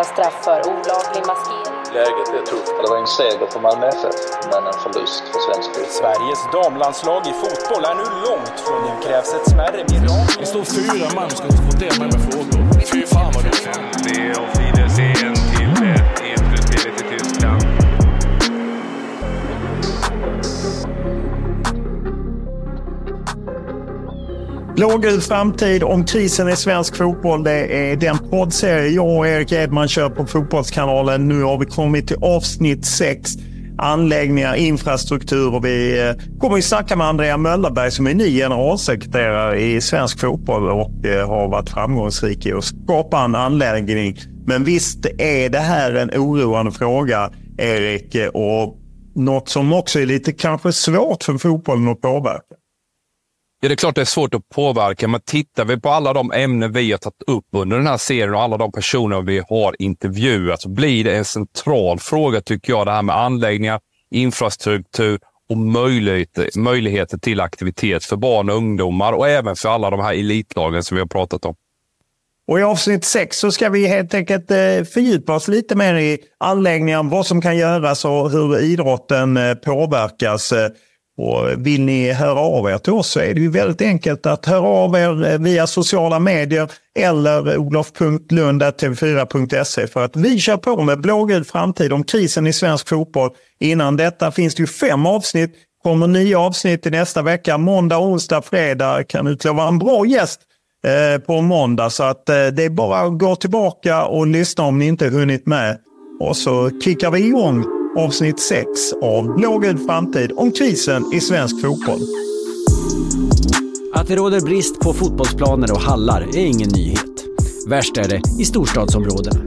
Skärpta straff för olaglig maskering. Läget är tufft. Det var en seger för Malmö FF, men en förlust för svensk fotboll. Sveriges damlandslag i fotboll är nu långt från nu krävs ett smärre mirakel. Det står fyra man ska konfrontera mig med frågor. Fy fan vad. Det är Blågul framtid om krisen i svensk fotboll. Det är den poddserie jag och Erik Edman kör på Fotbollskanalen. Nu har vi kommit till avsnitt 6. Anläggningar, infrastruktur och vi eh, kommer att snacka med Andrea Möllerberg som är ny generalsekreterare i svensk fotboll och eh, har varit framgångsrik i att skapa en anläggning. Men visst är det här en oroande fråga, Erik, eh, och något som också är lite kanske svårt för fotbollen att påverka. Ja, det är klart det är svårt att påverka, men tittar vi på alla de ämnen vi har tagit upp under den här serien och alla de personer vi har intervjuat så blir det en central fråga, tycker jag, det här med anläggningar, infrastruktur och möjligheter, möjligheter till aktivitet för barn och ungdomar och även för alla de här elitlagen som vi har pratat om. Och I avsnitt 6 så ska vi helt enkelt eh, fördjupa oss lite mer i anläggningar, vad som kan göras och hur idrotten eh, påverkas. Eh, och vill ni höra av er till oss så är det ju väldigt enkelt att höra av er eh, via sociala medier eller olof.lund.tv4.se för att vi kör på med blågul framtid om krisen i svensk fotboll. Innan detta finns det ju fem avsnitt. kommer nio avsnitt i nästa vecka. Måndag, onsdag, fredag. Kan utlova en bra gäst eh, på måndag. Så att eh, det är bara att gå tillbaka och lyssna om ni inte hunnit med. Och så kickar vi igång avsnitt 6 av Blågul framtid om krisen i svensk fotboll. Att det råder brist på fotbollsplaner och hallar är ingen nyhet. Värst är det i storstadsområdena.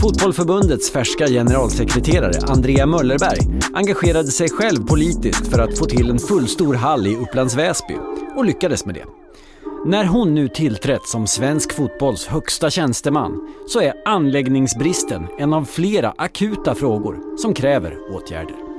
Fotbollförbundets färska generalsekreterare Andrea Möllerberg engagerade sig själv politiskt för att få till en fullstor hall i Upplands Väsby och lyckades med det. När hon nu tillträtt som svensk fotbolls högsta tjänsteman så är anläggningsbristen en av flera akuta frågor som kräver åtgärder.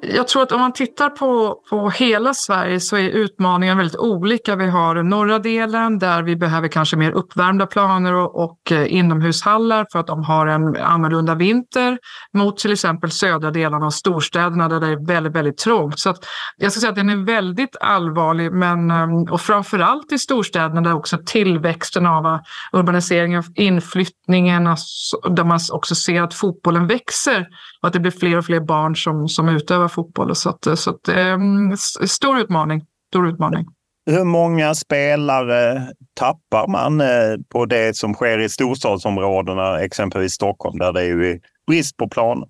Jag tror att om man tittar på, på hela Sverige så är utmaningen väldigt olika. Vi har den norra delen där vi behöver kanske mer uppvärmda planer och, och eh, inomhushallar för att de har en annorlunda vinter mot till exempel södra delarna av storstäderna där det är väldigt, väldigt trångt. Så att jag ska säga att den är väldigt allvarlig men, eh, och framförallt i storstäderna där också tillväxten av eh, urbaniseringen, inflyttningen, alltså, där man också ser att fotbollen växer och att det blir fler och fler barn som, som utövar fotboll. Så, att, så att, det är en stor utmaning. Stor utmaning. Hur många spelare tappar man eh, på det som sker i storstadsområdena, exempelvis Stockholm, där det är brist på planer?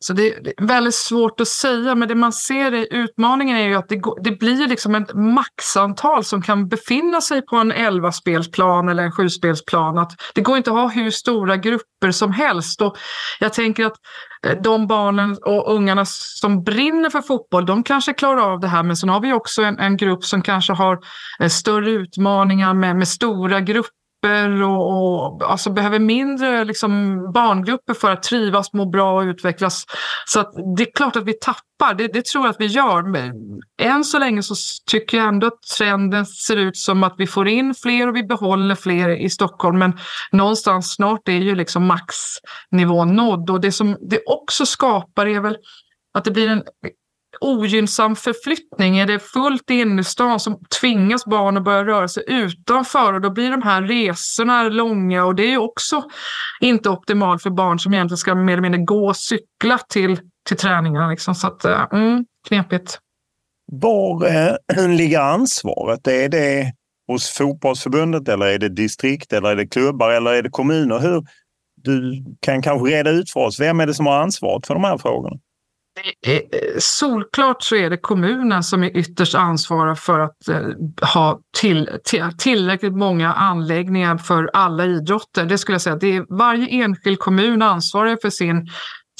Så det är väldigt svårt att säga, men det man ser i utmaningen är ju att det, går, det blir liksom ett maxantal som kan befinna sig på en 11-spelsplan eller en 7-spelsplan. Att det går inte att ha hur stora grupper som helst. Och jag tänker att eh, de barnen och ungarna som brinner för fotboll, de kanske klarar av det här. Men sen har vi också en, en grupp som kanske har eh, större utmaningar med, med stora grupper grupper och, och alltså behöver mindre liksom, barngrupper för att trivas, må bra och utvecklas. Så att det är klart att vi tappar, det, det tror jag att vi gör. Men än så länge så tycker jag ändå att trenden ser ut som att vi får in fler och vi behåller fler i Stockholm. Men någonstans snart är ju liksom maxnivån nådd och det som det också skapar är väl att det blir en ogynnsam förflyttning. Är det fullt inne i stan som tvingas barn att börja röra sig utanför och då blir de här resorna långa och det är också inte optimalt för barn som egentligen ska mer eller mindre gå och cykla till, till träningarna. Liksom. Så att, eh, mm, knepigt. Var eh, ligger ansvaret? Är det hos fotbollsförbundet eller är det distrikt eller är det klubbar eller är det kommuner? Hur, du kan kanske reda ut för oss. Vem är det som har ansvaret för de här frågorna? Eh, solklart så är det kommunen som är ytterst ansvarig för att eh, ha till, till, tillräckligt många anläggningar för alla idrotter. Det skulle jag säga. Det är varje enskild kommun ansvarig för sin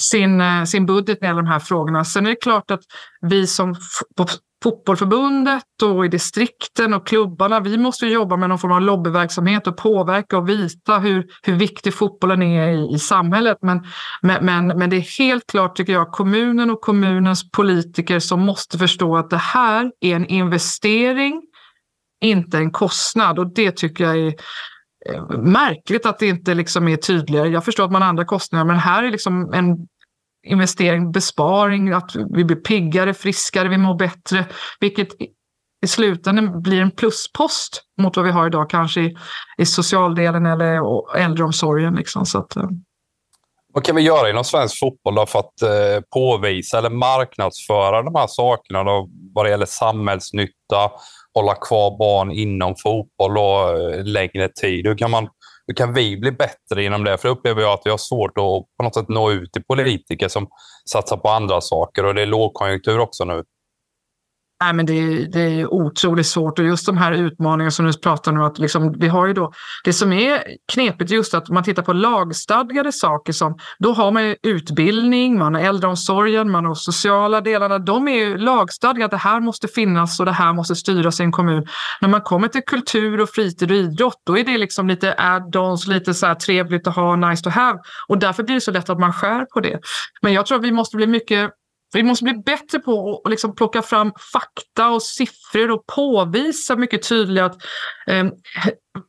sin, eh, sin budget med de här frågorna. Sen är det klart att vi som fotbollförbundet och i distrikten och klubbarna, vi måste jobba med någon form av lobbyverksamhet och påverka och visa hur, hur viktig fotbollen är i, i samhället. Men, men, men det är helt klart, tycker jag, kommunen och kommunens politiker som måste förstå att det här är en investering, inte en kostnad. Och det tycker jag är märkligt att det inte liksom är tydligare. Jag förstår att man har andra kostnader, men här är liksom en investering, besparing, att vi blir piggare, friskare, vi mår bättre, vilket i slutändan blir en pluspost mot vad vi har idag, kanske i, i socialdelen eller äldreomsorgen. Liksom. Så att, eh. vad kan vi göra inom svensk fotboll då för att eh, påvisa eller marknadsföra de här sakerna då, vad det gäller samhällsnytta, hålla kvar barn inom fotboll och eh, längre tid? Hur kan man hur kan vi bli bättre inom det? För upplever jag att vi har svårt att på något sätt nå ut till politiker som satsar på andra saker och det är lågkonjunktur också nu. Nej, men det, är, det är otroligt svårt och just de här utmaningarna som du pratar om, att liksom, vi har ju då, det som är knepigt just att man tittar på lagstadgade saker som, då har man utbildning, man har äldreomsorgen, man har sociala delarna, de är ju lagstadgade, det här måste finnas och det här måste styras i en kommun. När man kommer till kultur och fritid och idrott, då är det liksom lite add-ons, lite så här trevligt att ha, nice to have och därför blir det så lätt att man skär på det. Men jag tror att vi måste bli mycket vi måste bli bättre på att liksom plocka fram fakta och siffror och påvisa mycket tydligt att eh,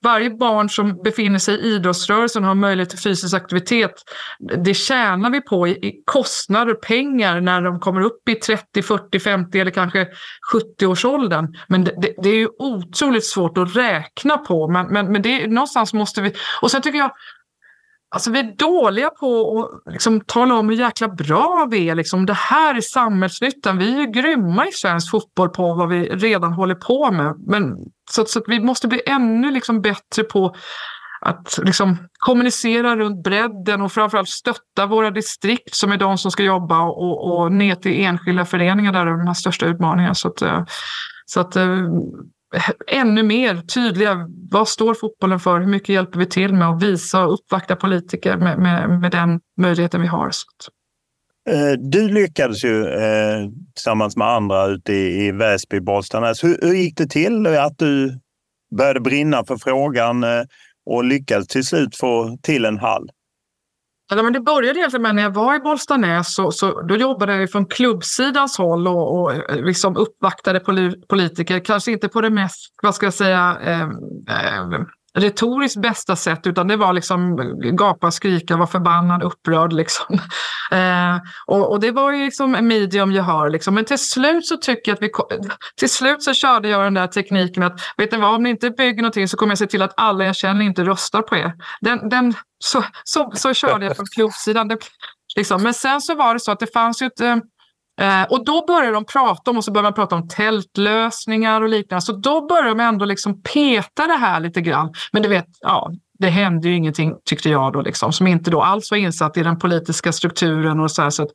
varje barn som befinner sig i idrottsrörelsen har möjlighet till fysisk aktivitet. Det tjänar vi på i, i kostnader, pengar, när de kommer upp i 30, 40, 50 eller kanske 70-årsåldern. Men det, det, det, är ju otroligt svårt att räkna på. Men, men, men det, någonstans måste vi... Och sen tycker jag Alltså vi är dåliga på att liksom tala om hur jäkla bra vi är. Liksom, det här är samhällsnyttan. Vi är ju grymma i svensk fotboll på vad vi redan håller på med. Men, så, så vi måste bli ännu liksom bättre på att liksom kommunicera runt bredden och framförallt stötta våra distrikt som är de som ska jobba och, och ner till enskilda föreningar där de har största utmaningarna. Så att, eh, så att eh, ännu mer tydliga. Vad står fotbollen för? Hur mycket hjälper vi till med att visa och uppvakta politiker med, med, med den möjligheten vi har? Eh, du lyckades ju eh, tillsammans med andra ute i, i Väsby, Bollstanäs. Hur, hur gick det till eh, att du började brinna för frågan eh, och lyckades till slut få till en hall? Ja, men det började egentligen med när jag var i Bollstanäs så, så då jobbade jag från klubbsidans håll och, och eh, liksom uppvaktade politiker. Kanske inte på det mest, vad ska jag säga, eh, eh, retoriskt bästa sätt, utan det var liksom gapa, skrika, vara förbannad, upprörd. Liksom. Eh, och, och, det var ju liksom en medium jag har. Liksom. Men till slut så tycker jag att vi... Till slut så körde jag den där tekniken att, vet ni vad, om ni inte bygger någonting så kommer jag se till att alla jag känner inte röstar på er. Den, den, så, så, så körde jag från klubbsidan. liksom. Men sen så var det så att det fanns ju ett eh, eh, och då börjar de prata om, och så börjar man prata om tältlösningar och liknande. Så då börjar de ändå liksom peta det här lite grann. Men du vet, ja, det hände ju ingenting tyckte jag då, liksom, som inte då alls var insatt i den politiska strukturen. och så, här, så att,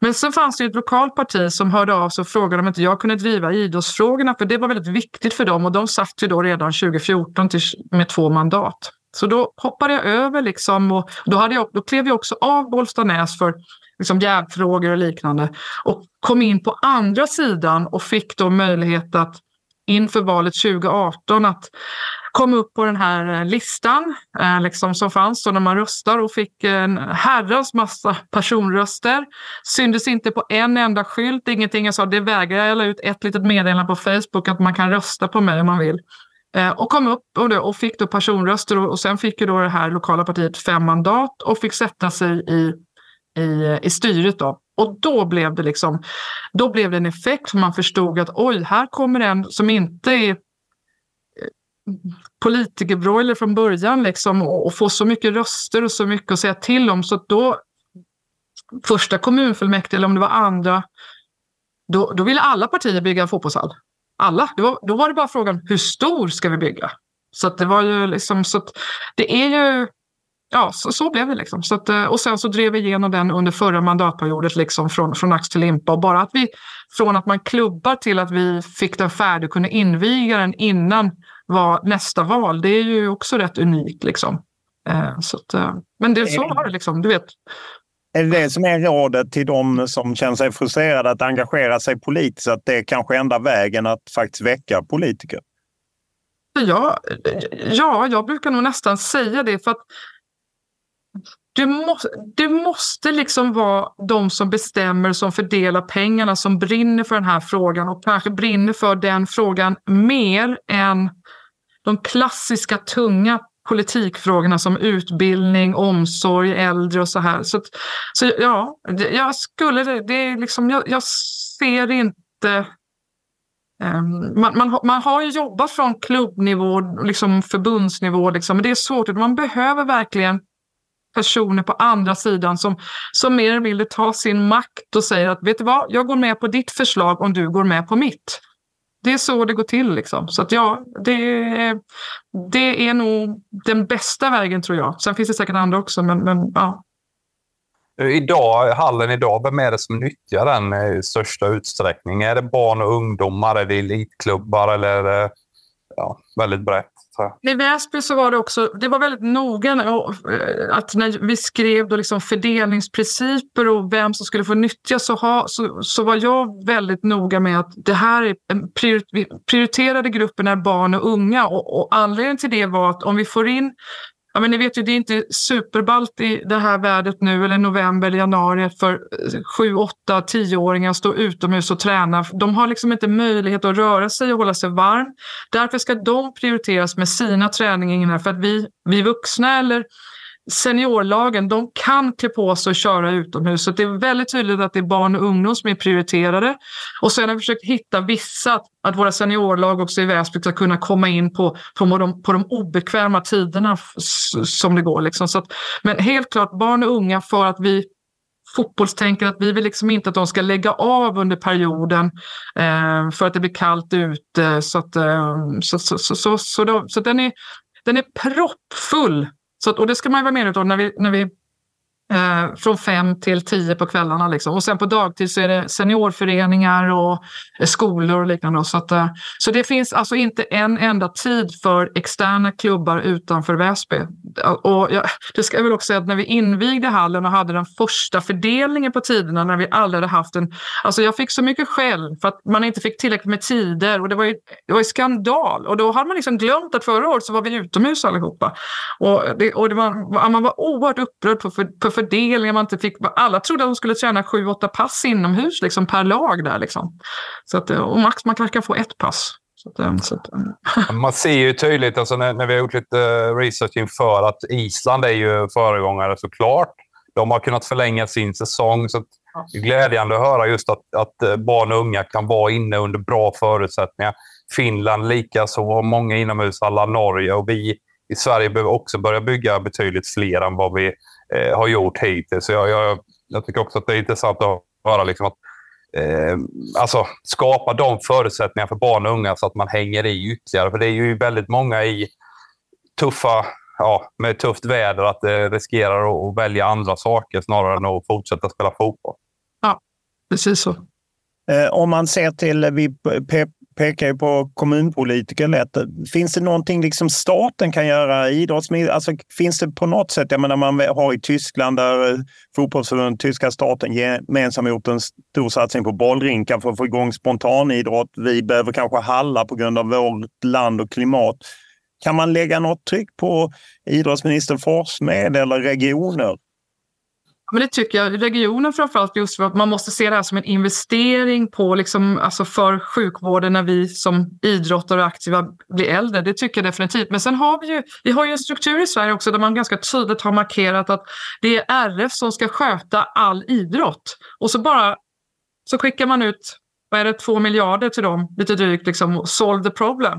men sen fanns det ett lokalt parti som hörde av sig och frågade om inte jag kunde driva idrottsfrågorna, för det var väldigt viktigt för dem och de satt ju då redan 2014 till, med två mandat. Så då hoppade jag över liksom och då, hade jag, då klev jag också av Bollstanäs för liksom jävfrågor och liknande. Och kom in på andra sidan och fick då möjlighet att inför valet 2018 att kom upp på den här eh, listan eh, liksom som fanns då när man röstar och fick en herrans massa personröster. Syndes inte på en enda skylt, ingenting. Jag sa det vägrar jag. la ut ett litet meddelande på Facebook att man kan rösta på mig om man vill. Eh, och kom upp och, då, och fick då personröster och, och sen fick ju då det här lokala partiet fem mandat och fick sätta sig i, i, i styret. Då. Och då blev det liksom, då blev det en effekt för man förstod att oj, här kommer en som inte är eh, politikerbroiler från början liksom, och, och få så mycket röster och så mycket att säga till om. Så då, första kommunfullmäktige eller om det var andra, då, då ville alla partier bygga en fotbollshall. Alla. Det var, då var det bara frågan hur stor ska vi bygga? Så att det var ju liksom, så att det är ju, ja så, så blev det liksom. Så att, och sen så drev vi igenom den under förra mandatperioden liksom från, från ax till limpa och bara att vi, från att man klubbar till att vi fick den färdig och kunde inviga den innan var nästa val. Det är ju också rätt unikt. Liksom. Eh, så att, eh, men det, så var det. Liksom, du vet. Är det det som är rådet till de som känner sig frustrerade att engagera sig politiskt? Att det är kanske enda vägen att faktiskt väcka politiker? Ja, ja, jag brukar nog nästan säga det. för att det måste, det måste liksom vara de som bestämmer, som fördelar pengarna, som brinner för den här frågan och kanske brinner för den frågan mer än de klassiska tunga politikfrågorna som utbildning, omsorg, äldre och så här. Så, så ja, jag skulle det, det är liksom, jag, jag ser inte um, man, man, man har ju jobbat från klubbnivå, liksom förbundsnivå, liksom, men det är svårt. Man behöver verkligen personer på andra sidan som, som mer eller mindre tar sin makt och säger att vet du vad, jag går med på ditt förslag om du går med på mitt det är så det går till. Liksom. Så att ja, det, det är nog den bästa vägen tror jag. Sen finns det säkert andra också, men, men ja. Idag, hallen idag, vem är det som nyttjar den i största utsträckning? Är det barn och ungdomar? Är det elitklubbar eller är det ja, väldigt brett? I Väsby så var det också, det var väldigt noga eh, att när vi skrev då liksom fördelningsprinciper och vem som skulle få nyttja så, ha, så, så var jag väldigt noga med att det här är en prioriterade gruppen är barn och unga. Och, och anledningen till det var att om vi får in Ja, men ni vet ju, det är inte superballt i det här vädret nu eller november eller januari för eh, 7, 8, 10-åringar att stå utomhus och träna. De har liksom inte möjlighet att röra sig och hålla sig varm. Därför ska de prioriteras med sina träningar för att vi, vi vuxna eller seniorlagen, de kan klä på sig och köra utomhus. Så det är väldigt tydligt att det är barn och ungdom som är prioriterade. Och sen har vi försökt hitta vissa, att våra seniorlag också i Väsby ska kunna komma in på, på, de, på de obekväma tiderna som det går. Liksom. Så att, men helt klart barn och unga för att vi fotbollstänker att vi vill liksom inte att de ska lägga av under perioden eh, för att det blir kallt ute. Så, att, eh, så, så, så, så, så, då, så den, är, den är proppfull så, och det ska man vara medveten om när vi, när vi eh, från fem till tio på kvällarna. Liksom. Och sen på dagtid så är det seniorföreningar och eh, skolor och liknande. Så, att, eh, så det finns alltså inte en enda tid för externa klubbar utanför Väsby. Eh, och jag, det ska jag väl också säga att när vi invigde hallen och hade den första fördelningen på tiderna när vi aldrig hade haft en... Alltså jag fick så mycket skäll för att man inte fick tillräckligt med tider och det var ju, det var ju skandal. Och då hade man liksom glömt att förra året så var vi utomhus allihopa. Och, det, och det var, man var oerhört upprörd på, för, på fördelningar man inte fick. Alla trodde att de skulle träna sju, åtta pass inomhus liksom, per lag där. Liksom. Så att, och max man kanske kan få ett pass. Så att, eh, så att, eh. man ser ju tydligt alltså, när, när vi har gjort lite research inför att Island är ju föregångare såklart. De har kunnat förlänga sin säsong. Så det är glädjande att höra just att, att eh, barn och unga kan vara inne under bra förutsättningar. Finland likaså, många inomhushallar, Norge och vi i Sverige behöver också börja bygga betydligt fler än vad vi eh, har gjort hittills. Så jag, jag, jag, tycker också att det är intressant att höra liksom att eh, alltså, skapa de förutsättningar för barn och unga så att man hänger i ytterligare. För det är ju väldigt många i tuffa, ja, med tufft väder att det riskerar att välja andra saker snarare än att fortsätta spela fotboll. Ja, precis så. Eh, om man ser till, vi pekar ju på kommunpolitiker lätt. Finns det någonting liksom staten kan göra? Alltså, finns det på något sätt, jag menar man har i Tyskland där eh, fotbollsförbundet, tyska staten gemensamt gjort en stor satsning på bollrinkar för att få igång spontanidrott. Vi behöver kanske hallar på grund av vårt land och klimat. Kan man lägga något tryck på idrottsminister Forssmed eller regioner? Men det tycker jag. Regionen framförallt just för att man måste se det här som en investering på liksom, alltså för sjukvården när vi som idrottare och aktiva blir äldre. Det tycker jag definitivt. Men sen har vi ju, vi har ju en struktur i Sverige också där man ganska tydligt har markerat att det är RF som ska sköta all idrott. Och så bara så skickar man ut vad är det, två miljarder till dem, lite drygt, liksom, solve the problem.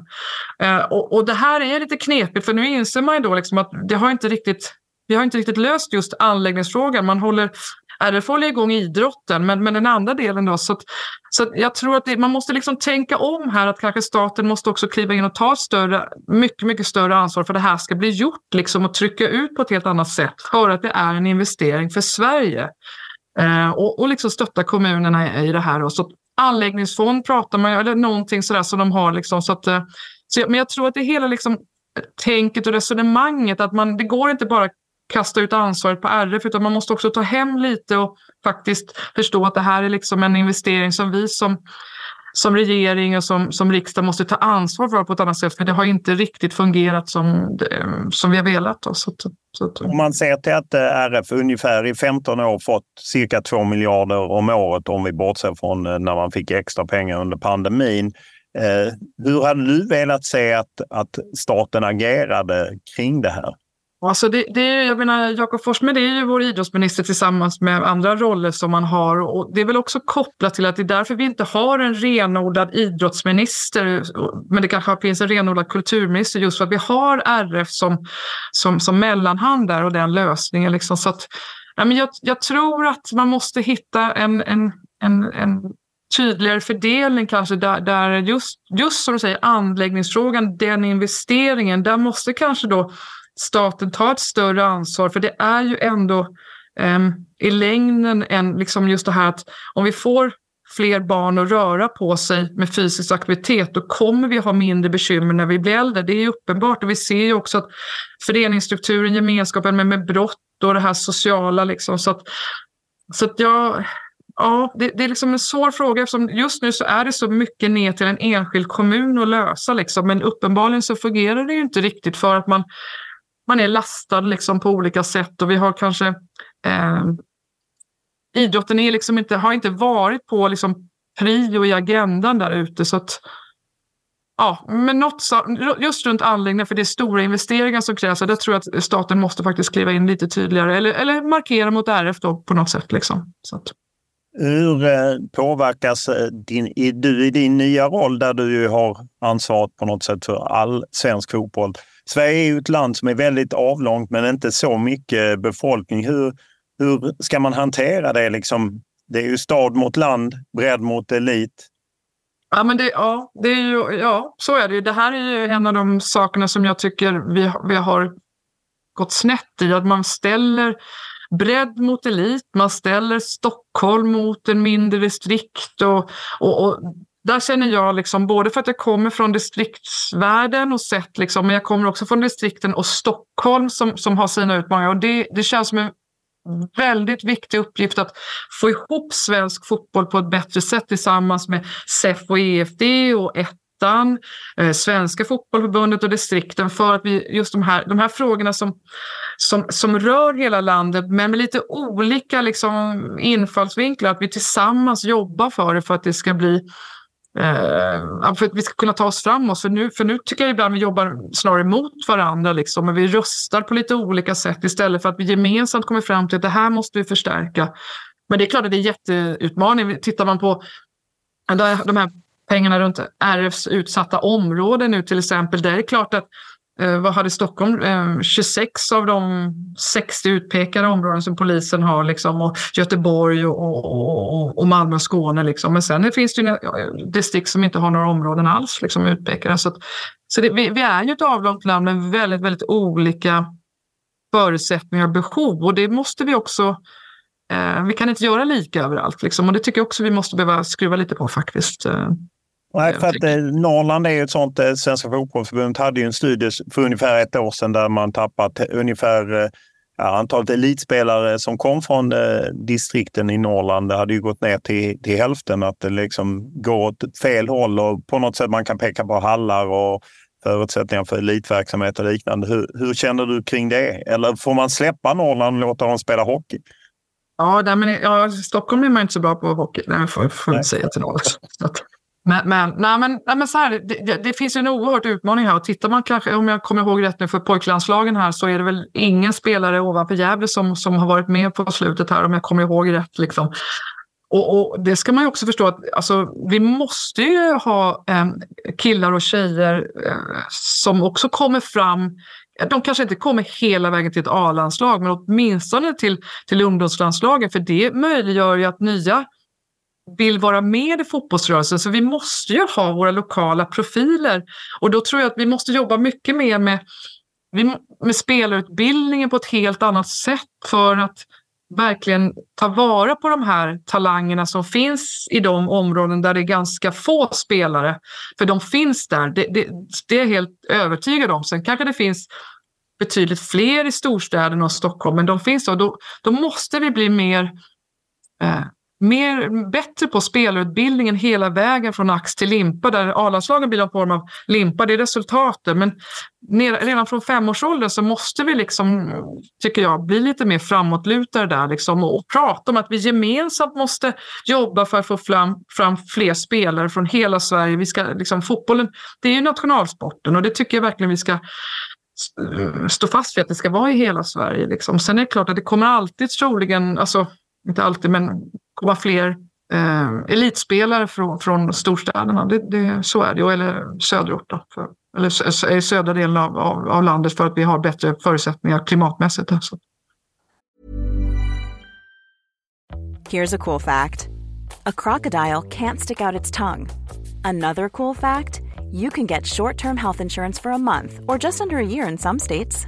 Eh, och, och, det här är lite knepigt, för nu inser man ju då liksom att det har inte riktigt vi har inte riktigt löst just anläggningsfrågan. Man håller, RF håller igång idrotten, men, men den andra delen då. Så, att, så att jag tror att det, man måste liksom tänka om här, att kanske staten måste också kliva in och ta ett större, mycket, mycket större ansvar för att det här ska bli gjort liksom, och trycka ut på ett helt annat sätt för att det är en investering för Sverige. Eh, och, och liksom stötta kommunerna i, i det här. Då. så anläggningsfond pratar man eller någonting sådär som de har. Liksom, så att, eh, så, men jag tror att det hela liksom, eh, tänket och resonemanget, att man, det går inte bara kasta ut ansvaret på RF utan man måste också ta hem lite och faktiskt förstå att det här är liksom en investering som vi som, som regering och som, som riksdag måste ta ansvar för på ett annat sätt för det har inte riktigt fungerat som, som vi har velat. Då. Så, så, Om man ser till att eh, RF ungefär i 15 år fått cirka 2 miljarder om året om vi bortser från eh, när man fick extra pengar under pandemin. Eh, hur hade du velat se att, att staten agerade kring det här? Alltså det, det, jag menar, Jakob Forssmed är ju vår idrottsminister tillsammans med andra roller som man har. Och det är väl också kopplat till att det är därför vi inte har en renodlad idrottsminister. Men det kanske finns en renodlad kulturminister just för att vi har RF som, som, som mellanhand där och den lösningen. Liksom. Så att, ja, men jag, jag tror att man måste hitta en, en, en, en tydligare fördelning kanske där, där just, just som du säger anläggningsfrågan, den investeringen, där måste kanske då staten tar ett större ansvar, för det är ju ändå um, i längden en, liksom just det här att om vi får fler barn att röra på sig med fysisk aktivitet, då kommer vi ha mindre bekymmer när vi blir äldre. Det är uppenbart och vi ser ju också att föreningsstrukturen, gemenskapen med, med brott och det här sociala liksom. Så att, så att jag, ja, det, det, är liksom en svår fråga eftersom just nu så är det så mycket ner till en enskild kommun att lösa liksom. Men uppenbarligen så fungerar det ju inte riktigt för att man man är lastad liksom på olika sätt och vi har kanske eh, idrotten är liksom inte, har inte varit på liksom prio i agendan där ute. Så att, ja, men något, just runt anläggningar, för det är stora investeringar som krävs. Och där tror jag att staten måste faktiskt skriva in lite tydligare eller, eller markera mot RF då på något sätt. Liksom. Så att. Hur eh, påverkas eh, din, du i din nya roll där du har ansvaret på något sätt för all svensk fotboll? Sverige är ju ett land som är väldigt avlångt men inte så mycket befolkning. Hur, hur ska man hantera det? Liksom, det är ju stad mot land, bredd mot elit. Ja, men det, ja, det är ju, ja, så är det ju. Det här är ju en av de sakerna som jag tycker vi, vi har gått snett i. Att man ställer bredd mot elit, man ställer Stockholm mot en mindre distrikt. Och, och, och där känner jag, liksom, både för att jag kommer från distriktsvärlden och sett, liksom, men jag kommer också från distrikten och Stockholm som, som har sina utmaningar. Och det, det känns som en väldigt viktig uppgift att få ihop svensk fotboll på ett bättre sätt tillsammans med SEF och EFD och ettan, eh, Svenska fotbollförbundet och distrikten för att vi just de här, de här frågorna som, som, som rör hela landet men med lite olika liksom, infallsvinklar, att vi tillsammans jobbar för det för att det ska bli Eh, för att vi ska kunna ta oss framåt. För nu, för nu tycker jag ibland vi jobbar snarare mot varandra. Liksom, men vi röstar på lite olika sätt istället för att vi gemensamt kommer fram till att det här måste vi förstärka. Men det är klart att det är jätteutmaning. Tittar man på de här pengarna runt RFs utsatta områden nu till exempel. Där är det klart att Eh, vad hade Stockholm? Eh, 26 av de 60 utpekade områden som polisen har, liksom, och Göteborg och, och, och Malmö och Skåne. Liksom. Men sen finns det ju distrikt som inte har några områden alls liksom, utpekade. Så, att, så det, vi, vi, är ju ett avlångt land med väldigt, väldigt olika förutsättningar och behov och det måste vi också eh, vi kan inte göra lika överallt liksom, och det tycker jag också vi måste behöva skruva lite på faktiskt. Eh. Nej, för att eh, Norrland är ju ett sånt. Eh, Svenska fotbollsförbundet hade ju en studie för ungefär ett år sedan där man tappat ungefär eh, ja, antalet elitspelare som kom från eh, distrikten i Norrland. Det hade ju gått ner till, till hälften. Att det liksom går åt fel håll och på något sätt man kan peka på hallar och förutsättningar för elitverksamhet och liknande. Hur, hur känner du kring det? Eller får man släppa Norrland och låta dem spela hockey? Ja, där, men, ja, Stockholm är man inte så bra på hockey. Det får jag säga till någon. Men, men, nej, men, nej, men så här, det, det, det, finns en oerhört utmaning här. Och tittar man kanske, om jag kommer ihåg rätt nu för pojklandslagen här, så är det väl ingen spelare ovanför Gävle som, som har varit med på slutet här, om jag kommer ihåg rätt. Liksom. Och, och, det ska man ju också förstå att alltså, vi måste ju ha eh, killar och tjejer eh, som också kommer fram. De kanske inte kommer hela vägen till ett A-landslag, men åtminstone till, till ungdomslandslagen, för det möjliggör ju att nya vill vara med i fotbollsrörelsen. Så vi måste ju ha våra lokala profiler. Och då tror jag att vi måste jobba mycket mer med, med spelarutbildningen på ett helt annat sätt för att verkligen ta vara på de här talangerna som finns i de områden där det är ganska få spelare. För de finns där, det, det, det är jag helt övertygad om. Sen kanske det finns betydligt fler i storstäderna och Stockholm, men de finns och då, då måste vi bli mer eh, mer, bättre på spelarutbildningen hela vägen från ax till limpa där A-landslagen blir en form av limpa, det är resultatet. Men redan från femårsåldern så måste vi, liksom, tycker jag, bli lite mer framåtlutade där liksom, och prata om att vi gemensamt måste jobba för att få fram, fram fler spelare från hela Sverige. Vi ska, liksom, fotbollen, det är ju nationalsporten och det tycker jag verkligen vi ska stå fast vid att det ska vara i hela Sverige. Liksom. Sen är det klart att det kommer alltid troligen, alltså inte alltid, men komma fler eh, elitspelare från, från storstäderna. Det, det, så är det, eller söderort. Då, för, eller i södra delen av, av, av, landet för att vi har bättre förutsättningar klimatmässigt. Alltså. Here's a cool fact. A crocodile can't stick out its tongue. Another cool fact. You can get short-term health insurance for a month or just under a year in some states.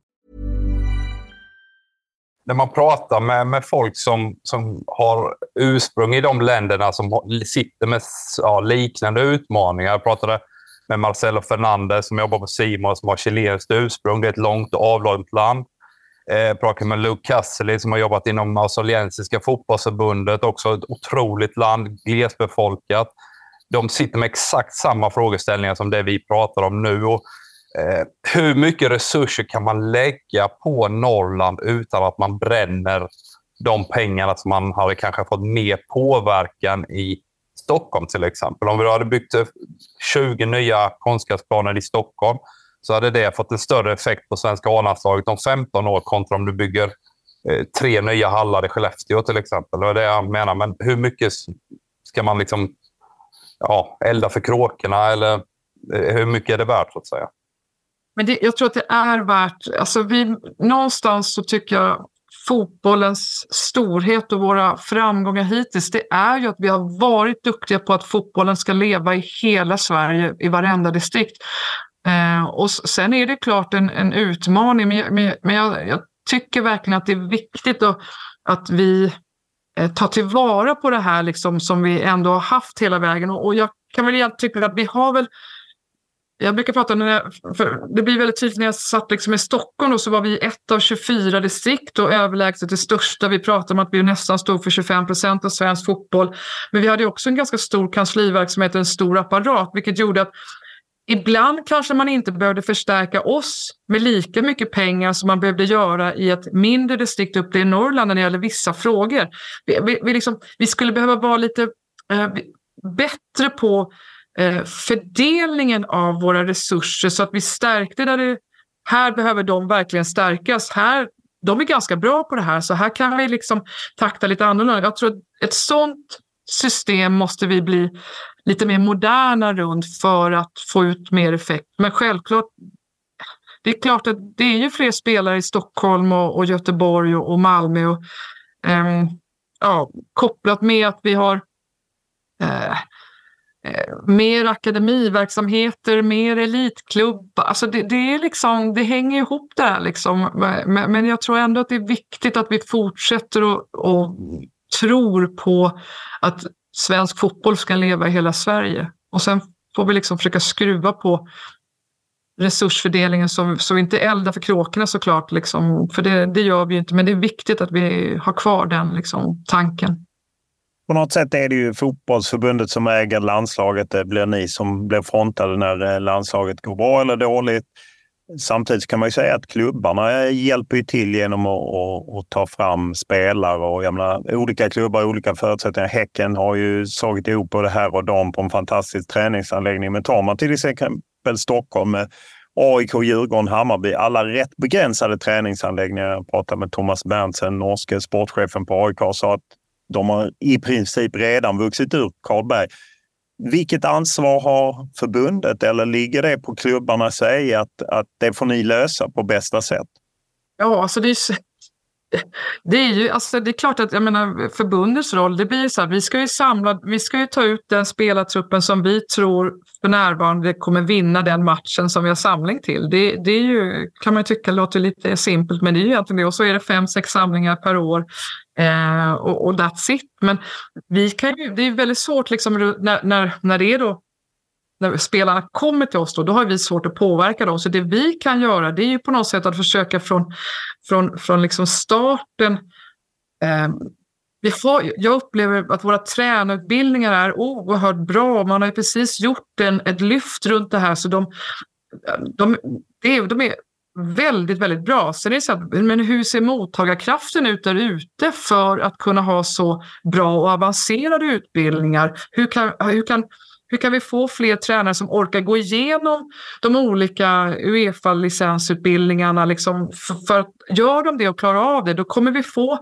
När man pratar med, med folk som, som har ursprung i de länderna som sitter med ja, liknande utmaningar. Jag pratade med Marcelo Fernandez som jobbar på Simon som har chilenskt ursprung. Det är ett långt och avlångt land. Eh, Jag pratade med Luke Cassidy som har jobbat inom australiensiska fotbollsförbundet. Också ett otroligt land, glesbefolkat. De sitter med exakt samma frågeställningar som det vi pratar om nu. Och, eh, hur mycket resurser kan man lägga på Norrland utan att man bränner de pengarna som man hade kanske fått mer påverkan i Stockholm till exempel. Om vi hade byggt eh, 20 nya konstgräsplaner i Stockholm så hade det fått en större effekt på svenska A-landslaget om 15 år kontra om du bygger eh, tre nya hallar i Skellefteå till exempel. Det är det jag menar. Men hur mycket ska man liksom ja, elda för kråkorna eller eh, hur mycket är det värt så att säga? Men det, jag tror att det är värt, alltså vi, någonstans så tycker jag fotbollens storhet och våra framgångar hittills, det är ju att vi har varit duktiga på att fotbollen ska leva i hela Sverige, i varenda distrikt. Eh, och sen är det klart en, en utmaning, men, men, men jag, jag, tycker verkligen att det är viktigt att, att vi eh, tar tillvara på det här liksom, som vi ändå har haft hela vägen. Och, och jag kan väl egentligen tycka att vi har väl jag brukar prata, när jag, för det blir väldigt tydligt när jag satt liksom i Stockholm då, så var vi ett av 24 distrikt och överlägset det största. Vi pratade om att vi nästan stod för 25 procent av svensk fotboll. Men vi hade också en ganska stor kansliverksamhet och en stor apparat, vilket gjorde att Ibland kanske man inte behövde förstärka oss med lika mycket pengar som man behövde göra i ett mindre distrikt uppe i Norrland när det gäller vissa frågor. Vi, vi, vi, liksom, vi skulle behöva vara lite eh, bättre på Eh, fördelningen av våra resurser så att vi stärkte där det, här behöver de verkligen stärkas. Här, de är ganska bra på det här så här kan vi liksom takta lite annorlunda. Jag tror att ett sånt system måste vi bli lite mer moderna runt för att få ut mer effekt. Men självklart, det är klart att det är ju fler spelare i Stockholm och, och Göteborg och, och Malmö. Och, eh, ja, kopplat med att vi har eh, Eh, mer akademiverksamheter, mer elitklubb. Alltså det, det, är liksom, det hänger ihop där. Liksom. Men, men jag tror ändå att det är viktigt att vi fortsätter och, och tror på att svensk fotboll ska leva i hela Sverige. Och sen får vi liksom försöka skruva på resursfördelningen så, så vi inte eldar för kråkorna såklart. Liksom. För det, det gör vi ju inte, men det är viktigt att vi har kvar den liksom, tanken. På något sätt är det ju fotbollsförbundet som äger landslaget. Det blir ni som blir frontade när eh, landslaget går bra eller dåligt. Samtidigt kan man ju säga att klubbarna eh, hjälper till genom att, att, att, ta fram spelare. Och jag menar, olika klubbar har olika förutsättningar. Häcken har ju slagit ihop både här och dam på en fantastisk träningsanläggning. Men tar man till exempel Stockholm eh, med AIK, Djurgården, Hammarby. Alla rätt begränsade träningsanläggningar. Jag pratade med Thomas Berntsen, norske sportchefen på AIK, och sa att de har i princip redan vuxit ur Karlberg. Vilket ansvar har förbundet eller ligger det på klubbarna att sig att, att det får ni lösa på bästa sätt? Ja, alltså det är, det är ju alltså det är klart att jag menar, förbundets roll, det blir så här, vi ska ju samla, vi ska ju ta ut den spelartruppen som vi tror för närvarande kommer vinna den matchen som vi har samling till. Det, det är ju, kan man tycka låter lite simpelt, men det är ju egentligen det. Och så är det fem, sex samlingar per år eh, och, och that's it. Men vi kan ju, det är väldigt svårt liksom när, när, när det är då när spelarna kommer till oss då, då har vi svårt att påverka dem. Så det vi kan göra det är ju på något sätt att försöka från, från, från liksom starten eh, vi får, jag upplever att våra tränarutbildningar är oerhört bra. Man har ju precis gjort en, ett lyft runt det här. Så de, de, de, är, de är väldigt, väldigt bra. Sen är det så att, men hur ser mottagarkraften ut där ute för att kunna ha så bra och avancerade utbildningar? Hur kan, hur kan hur kan vi få fler tränare som orkar gå igenom de olika Uefa-licensutbildningarna? Liksom för, för gör de det och klarar av det, då kommer vi få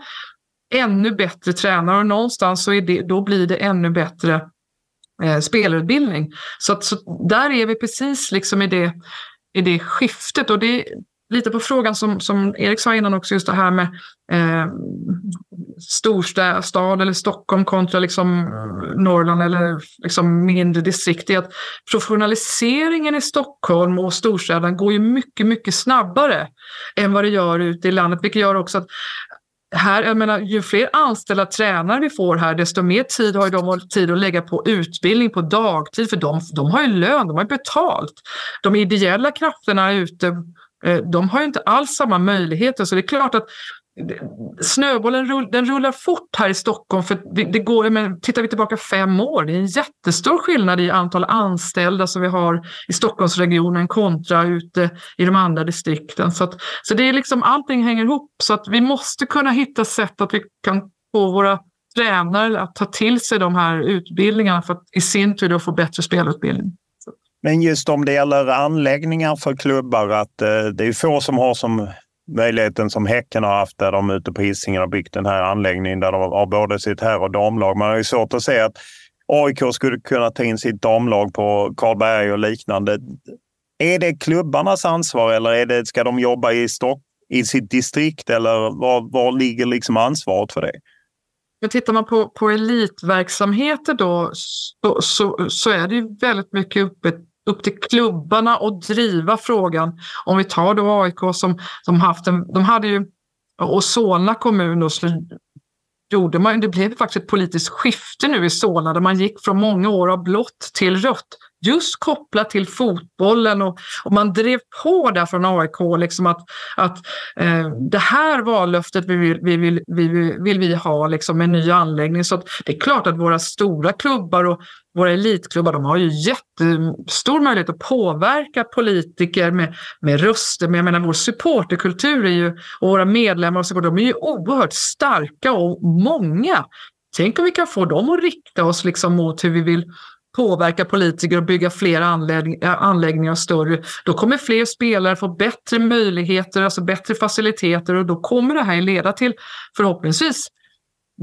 ännu bättre tränare och någonstans så är det, då blir det ännu bättre eh, spelarutbildning. Så, att, så där är vi precis liksom i det, i det skiftet och det, lite på frågan som, som Erik sa innan också, just det här med eh, storstad eller Stockholm kontra liksom Norrland eller liksom mindre distrikt. är att professionaliseringen i Stockholm och storstäderna går ju mycket, mycket snabbare än vad det gör ute i landet, vilket gör också att här, jag menar, ju fler anställda tränare vi får här, desto mer tid har de tid att lägga på utbildning på dagtid, för de, de har ju lön, de har betalt. De ideella krafterna ute Eh, de har ju inte alls samma möjligheter. Så det är klart att snöbollen den rullar fort här i Stockholm. För det, går, men tittar vi tillbaka fem år, det är en jättestor skillnad i antal anställda som vi har i Stockholmsregionen kontra ute i de andra distrikten. Så, att, så det är liksom, allting hänger ihop. Så att vi måste kunna hitta sätt att vi kan få våra tränare att ta till sig de här utbildningarna för att i sin tur då få bättre spelutbildning. Men just om det gäller anläggningar för klubbar, att eh, det är få som har som möjligheten som Häcken har haft där de ute på Hisingen har byggt den här anläggningen där de har både sitt herr och damlag. Man har ju svårt att se att AIK skulle kunna ta in sitt damlag på Karlberg och liknande. Är det klubbarnas ansvar eller är det, ska de jobba i, Stock, i sitt distrikt eller var, var ligger liksom ansvaret för det? Men tittar man på, på elitverksamheter då så, så, så är det ju väldigt mycket uppe upp till klubbarna att driva frågan. Om vi tar då AIK som, som haft en, de hade ju, och Solna kommun då, så gjorde man, det blev faktiskt ett politiskt skifte nu i Solna där man gick från många år av blått till rött. just kopplat till fotbollen och, och man drev på där från AIK liksom att, att eh, det här vallöftet vi vill, vi vill, vi vill, vill vi ha liksom en ny anläggning. Så det är klart att våra stora klubbar och våra elitklubbar de har ju jättestor möjlighet att påverka politiker med, med röster. Men jag menar vår supporterkultur är ju, och våra medlemmar och så, de är ju oerhört starka och många. Tänk om vi kan få dem att rikta oss liksom mot hur vi vill påverka politiker och bygga fler anläggning, anläggningar större. Då kommer fler spelare få bättre möjligheter, alltså bättre faciliteter och då kommer det här leda till förhoppningsvis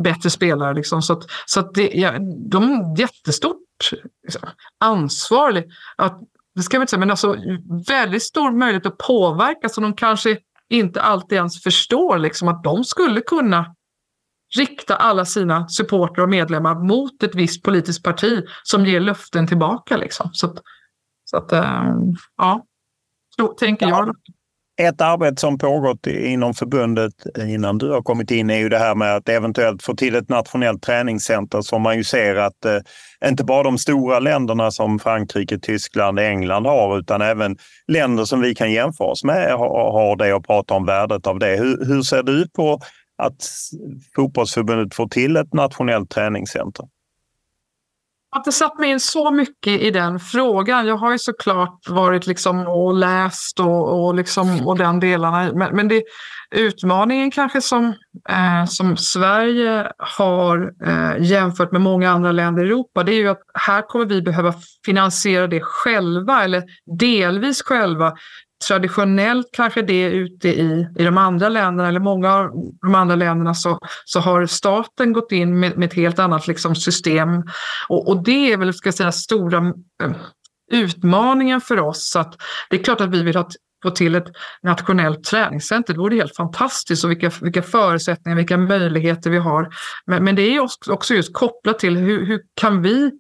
bättre spelare. Liksom. Så, att, så att det, ja, de har jättestort liksom, ansvar. Att, det ska jag inte säga, men alltså väldigt stor möjlighet att påverka som de kanske inte alltid ens förstår liksom, att de skulle kunna rikta alla sina supportrar och medlemmar mot ett visst politiskt parti som ger löften tillbaka. Liksom. Så att, så att ähm, ja, så tänker jag. Ett arbete som pågått inom förbundet innan du har kommit in är ju det här med att eventuellt få till ett nationellt träningscenter som man ju ser att eh, inte bara de stora länderna som Frankrike, Tyskland, England har utan även länder som vi kan jämföra oss med har, har det och prata om värdet av det. Hur, hur ser du på att fotbollsförbundet får till ett nationellt träningscenter? Jag har inte satt mig in så mycket i den frågan. Jag har ju såklart varit liksom och läst och, och, liksom, och den delarna. Men, men det, utmaningen kanske som, eh, som Sverige har eh, jämfört med många andra länder i Europa, det är ju att här kommer vi behöva finansiera det själva eller delvis själva traditionellt kanske det är ute i, i de andra länderna, eller många av de andra länderna, så, så har staten gått in med, med ett helt annat liksom, system. Och, och det är väl, ska jag säga, stora äh, utmaningen för oss. Så att det är klart att vi vill ha få till ett nationellt träningscenter. Det vore helt fantastiskt och vilka, vilka förutsättningar, vilka möjligheter vi har. Men, men det är också just kopplat till hur, hur kan vi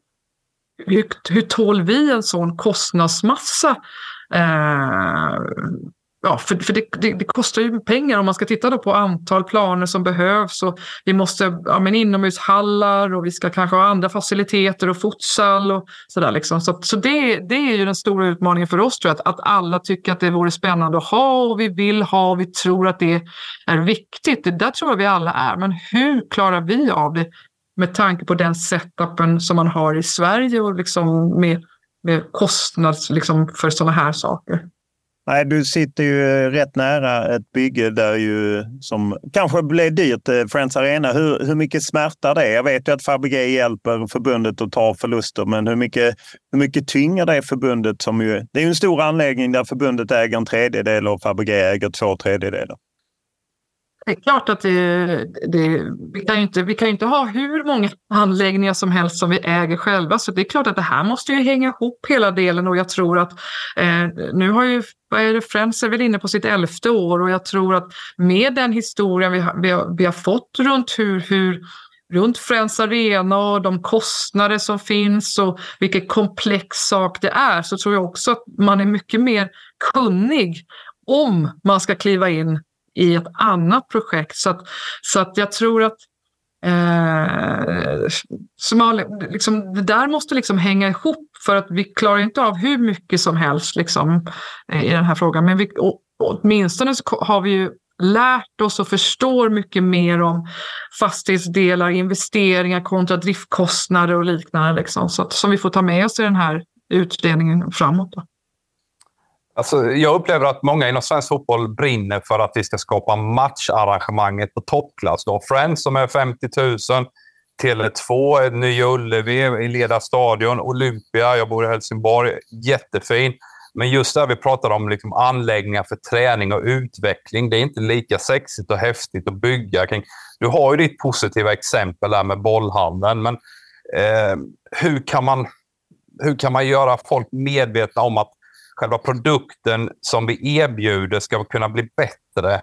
hur, hur tål vi en sån kostnadsmassa Eh, ja, för, för det, det, det, kostar ju pengar om man ska titta då på antal planer som behövs. Och vi måste ja, men inomhushallar och vi ska kanske ha andra faciliteter och futsal och sådär. Liksom. Så, så det, det är ju den stora utmaningen för oss, tror jag, att, att alla tycker att det vore spännande att ha och vi vill ha och vi tror att det är viktigt. Det där tror jag vi alla är. Men hur klarar vi av det med tanke på den setupen som man har i Sverige och liksom med med kostnad liksom, för sådana här saker. Nej, du sitter ju rätt nära ett bygge där ju, som kanske blev dyrt, eh, Friends Arena. Hur, hur mycket smärtar det? Jag vet ju att Fabege hjälper förbundet att ta förluster, men hur mycket, hur mycket tynger det förbundet? Som ju, det är ju en stor anläggning där förbundet äger en tredjedel och Fabege äger två tredjedelar. Det är klart att det, det, vi, kan ju inte, vi kan inte ha hur många anläggningar som helst som vi äger själva. Så det är klart att det här måste ju hänga ihop hela delen och jag tror att eh, nu har ju vad är det, Friends är väl inne på sitt elfte år och jag tror att med den historien vi har, vi har, vi har fått runt hur, hur runt Friends Arena och de kostnader som finns och vilken komplex sak det är så tror jag också att man är mycket mer kunnig om man ska kliva in i ett annat projekt. Så att, så att jag tror att eh, Somalia, liksom, det där måste liksom hänga ihop för att vi klarar inte av hur mycket som helst liksom, eh, i den här frågan. Men vi, å, åtminstone så har vi ju lärt oss och förstår mycket mer om fastighetsdelar, investeringar kontra driftkostnader och liknande. Liksom, så att, som vi får ta med oss i den här utredningen framåt. Då. Alltså, jag upplever att många inom svensk fotboll brinner för att vi ska skapa matcharrangemanget på toppklass. Då. Friends som är 50 000, Tele2, Nya Ullevi i Leda stadion, Olympia, jag bor i Helsingborg, jättefin. Men just där vi pratar om liksom anläggningar för träning och utveckling, det är inte lika sexigt och häftigt att bygga kring. Du har ju ditt positiva exempel där med bollhandeln, men eh, hur, kan man, hur kan man göra folk medvetna om att själva produkten som vi erbjuder ska kunna bli bättre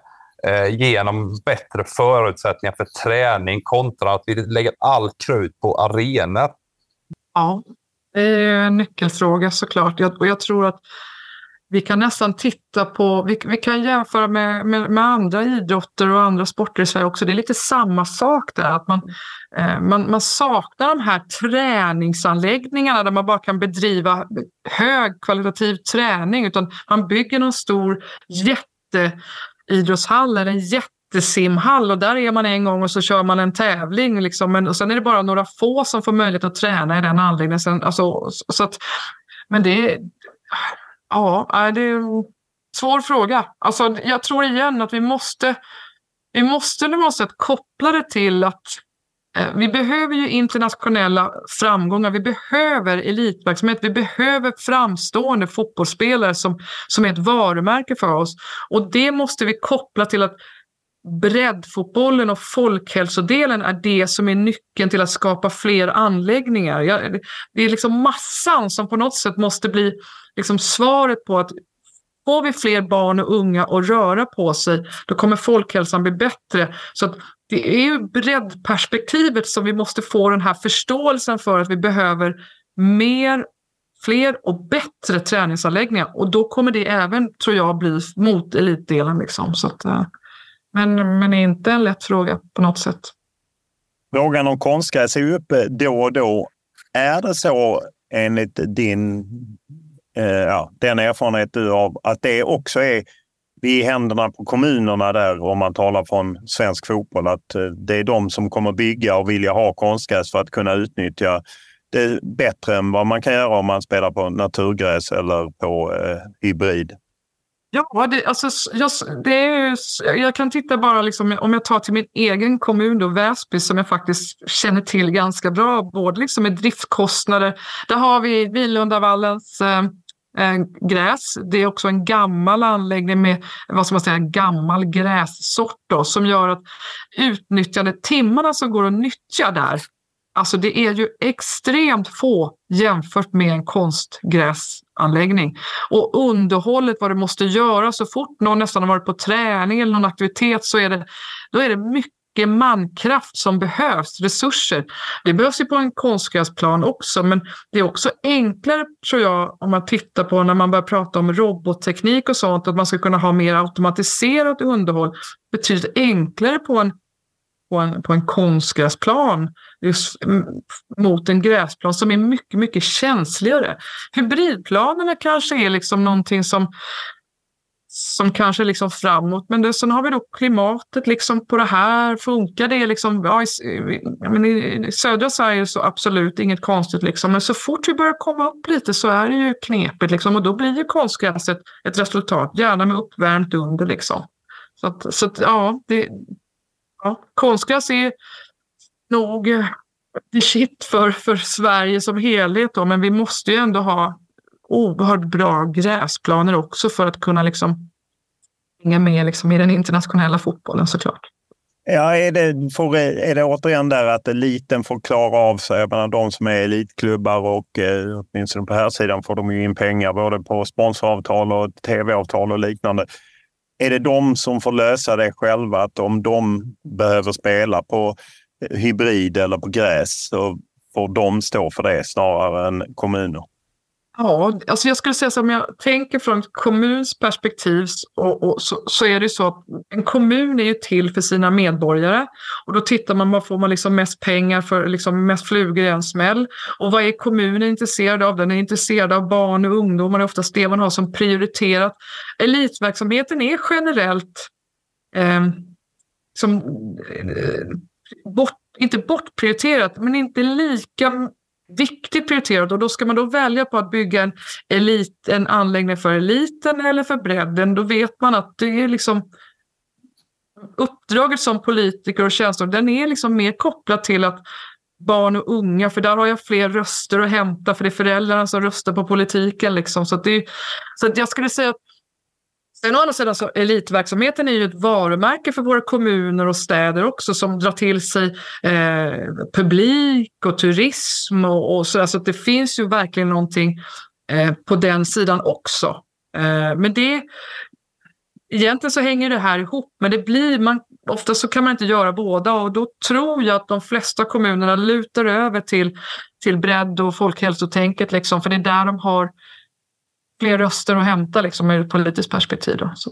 eh, genom bättre förutsättningar för träning kontra att vi lägger all krut på arenor? Ja, det är en nyckelfråga såklart. Jag, och jag tror att vi kan nästan titta på, vi, vi kan jämföra med, med, med, andra idrotter och andra sporter i Sverige också. Det är lite samma sak där, att man, eh, man, man saknar de här träningsanläggningarna där man bara kan bedriva högkvalitativ träning, utan man bygger någon stor jätteidrottshall eller en jättesimhall och där är man en gång och så kör man en tävling. Liksom. Men, och sen är det bara några få som får möjlighet att träna i den anläggningen. Sen, alltså, så att, men det, Ja, det är en svår fråga. Alltså, jag tror igen att vi måste, vi måste på något sätt koppla det till att eh, vi behöver ju internationella framgångar, vi behöver elitverksamhet, vi behöver framstående fotbollsspelare som, som är ett varumärke för oss. Och det måste vi koppla till att breddfotbollen och folkhälsodelen är det som är nyckeln till att skapa fler anläggningar. Det är liksom massan som på något sätt måste bli liksom svaret på att får vi fler barn och unga att röra på sig, då kommer folkhälsan bli bättre. Så det är ju breddperspektivet som vi måste få den här förståelsen för att vi behöver mer, fler och bättre träningsanläggningar. Och då kommer det även, tror jag, bli mot elitdelen. Liksom. Så att, eh, men men, är inte en lätt fråga på något sätt. Frågan om konstgräs är ju uppe eh, då och då. Är det så enligt din eh, ja, den erfarenhet du har, att det också är i händerna på kommunerna där, om man talar från svensk fotboll, att eh, det är de som kommer bygga och vilja ha konstgräs för att kunna utnyttja det bättre än vad man kan göra om man spelar på naturgräs eller på eh, hybrid. Ja, det, alltså, jag, det är, jag kan titta bara, liksom, om jag tar till min egen kommun, då, Väsby, som jag faktiskt känner till ganska bra, både liksom med driftkostnader. Där har vi Vilundavallens eh, eh, gräs. Det är också en gammal anläggning med vad ska man säga, en gammal grässort då, som gör att utnyttjande timmarna som går att nyttja där, alltså det är ju extremt få jämfört med en konstgräsanläggning. Och underhållet, vad det måste göra så fort någon nästan har varit på träning eller någon aktivitet så är det, då är det mycket mycket mankraft som behövs, resurser. Det behövs ju på en konstgräsplan också, men det är också enklare tror jag om man tittar på när man börjar prata om robotteknik och sånt, att man ska kunna ha mer automatiserat underhåll. Betydligt enklare på en, på en, på en konstgräsplan just mm, mot en gräsplan som är mycket, mycket känsligare. Hybridplanerna kanske är liksom någonting som som kanske liksom framåt. Men det, sen har vi då klimatet liksom på det här. Funkar det liksom? Ja, i, men i, i södra Sverige så absolut inget konstigt liksom. Men så fort vi börjar komma upp lite så är det ju knepigt liksom. Och då blir ju konstgräset ett resultat. Gärna med uppvärmt under liksom. Så att, så att ja, det, ja, konstgräs är nog the shit för, för Sverige som helhet då. Men vi måste ju ändå ha oerhört bra gräsplaner också för att kunna liksom hänga med liksom i den internationella fotbollen såklart. Ja, är det, får, är det återigen där att eliten får klara av sig? Jag menar, de som är elitklubbar och eh, åtminstone på här sidan får de ju in pengar både på sponsoravtal och tv-avtal och liknande. Är det de som får lösa det själva? Att om de behöver spela på hybrid eller på gräs så får de stå för det snarare än kommuner? Ja, alltså jag skulle säga så om jag tänker från kommuns perspektiv och, och så, så, är det så att en kommun är ju till för sina medborgare och då tittar man vad får man liksom mest pengar för, liksom mest flugor i en smäll. Och vad är kommunen intresserad av? Den är intresserad av barn och ungdomar, det är oftast det man har som prioriterat. Elitverksamheten är generellt eh, som, eh, bort, inte bortprioriterat, men inte lika viktigt prioriterat och då ska man då välja på att bygga en, elit, en anläggning för eliten eller för bredden, då vet man att det är liksom uppdraget som politiker och tjänsteman, den är liksom mer kopplat till att barn och unga, för där har jag fler röster att hämta, för det är föräldrarna som röstar på politiken. Liksom. Så, det, så jag skulle säga att Sen å andra sidan så elitverksamheten är ju ett varumärke för våra kommuner och städer också som drar till sig eh, publik och turism och, och så. Alltså det finns ju verkligen någonting eh, på den sidan också. Eh, men det, egentligen så hänger det här ihop, men det blir, man, ofta så kan man inte göra båda och då tror jag att de flesta kommunerna lutar över till, till bredd och folkhälsotänket, liksom, för det är där de har fler röster att hämta liksom, ur ett politiskt perspektiv. Då. Så.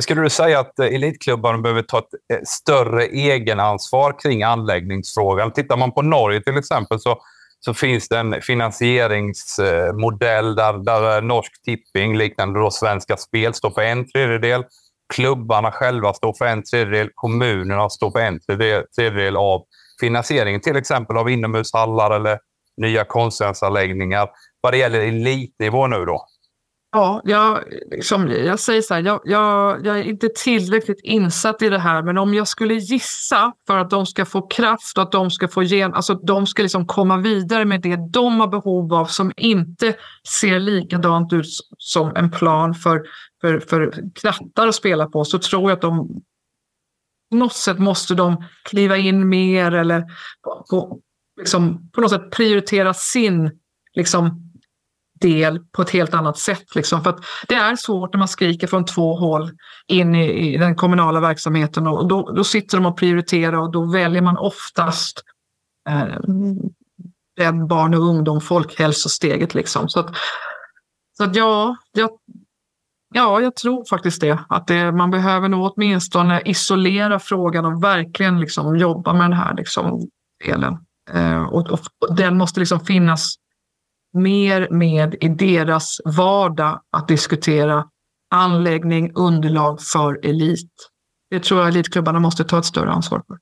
Skulle du säga att eh, elitklubbarna behöver ta ett eh, större egenansvar kring anläggningsfrågan? Tittar man på Norge till exempel så, så finns det en finansieringsmodell där, där eh, Norsk Tipping, liknande då Svenska Spel, står för en tredjedel. Klubbarna själva står för en tredjedel. Kommunerna står för en tredjedel av finansieringen, till exempel av inomhushallar eller nya konstnärsanläggningar. Vad det gäller elitnivå nu då? Ja, jag, liksom, jag säger så här, jag, jag, jag, är inte tillräckligt insatt i det här, men om jag skulle gissa för att de ska få kraft och att de ska få gen, alltså de ska liksom komma vidare med det de har behov av som inte ser likadant ut som en plan för, för, för knattar att spela på, så tror jag att de på något sätt måste de kliva in mer eller på, på, liksom, på något sätt prioritera sin liksom, del på ett helt annat sätt. Liksom. För det är svårt när man skriker från två håll in i, i den kommunala verksamheten och då, då, sitter de och prioriterar och då väljer man oftast eh, den barn och ungdom, folkhälsosteget. Liksom. Så, att, så att ja, jag, ja, jag tror faktiskt det. Att det, man behöver nog åtminstone isolera frågan och verkligen liksom jobba med den här liksom, delen. Eh, och, och, och den måste liksom finnas mer med i deras vardag att diskutera anläggning, underlag för elit. Det tror jag elitklubbarna måste ta ett större ansvar för.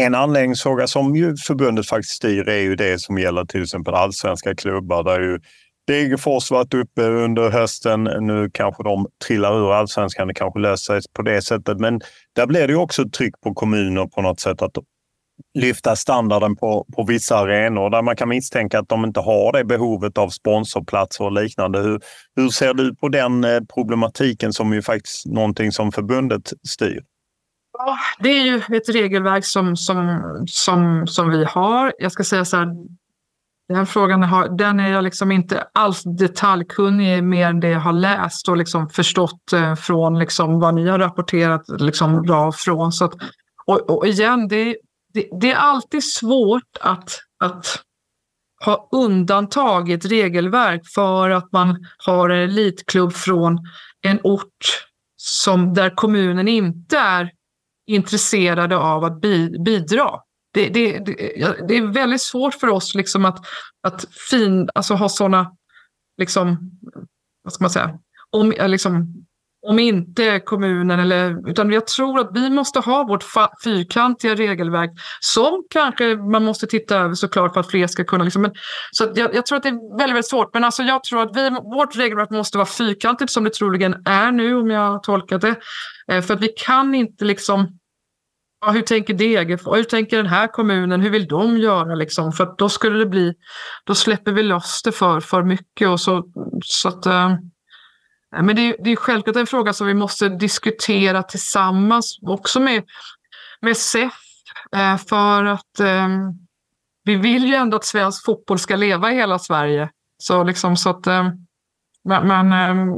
En anläggningsfråga som ju förbundet faktiskt styr är ju det som gäller till exempel allsvenska klubbar där ju Degerfors varit uppe under hösten. Nu kanske de trillar ur allsvenskan. Det kanske löser sig på det sättet. Men där blir det också ett tryck på kommuner på något sätt att lyfta standarden på, på vissa arenor där man kan misstänka att de inte har det behovet av sponsorplatser och liknande. Hur, hur ser du på den eh, problematiken som ju faktiskt någonting som förbundet styr? Ja, det är ju ett regelverk som, som, som, som vi har. Jag ska säga så här, den frågan har, den är jag liksom inte alls detaljkunnig i mer än det jag har läst och liksom förstått eh, från liksom vad ni har rapporterat liksom bra från. Så att, och, och igen, det, det, det, är alltid svårt att, att ha undantag i ett regelverk för att man har en elitklubb från en ort som, där kommunen inte är intresserade av att bi, bidra. Det, det, det, det, är väldigt svårt för oss liksom att, att fin, alltså ha sådana, liksom, vad ska man säga, om, liksom, om inte kommunen eller, utan jag tror att vi måste ha vårt fyrkantiga regelverk som kanske man måste titta över såklart för att fler ska kunna. Liksom, men, så jag, jag, tror att det är väldigt, väldigt svårt. Men alltså jag tror att vi, vårt regelverk måste vara fyrkantigt som det troligen är nu om jag har tolkat det. Eh, för att vi kan inte liksom Ja, hur tänker Degerfors? Hur tänker den här kommunen? Hur vill de göra? Liksom? För då skulle det bli, då släpper vi loss det för, för mycket. Och så, så att, eh, men det är, det är självklart en fråga som vi måste diskutera tillsammans också med, med SEF. Eh, för att ehm, vi vill ju ändå att svensk fotboll ska leva i hela Sverige. Så liksom så att, ehm, men, men ehm,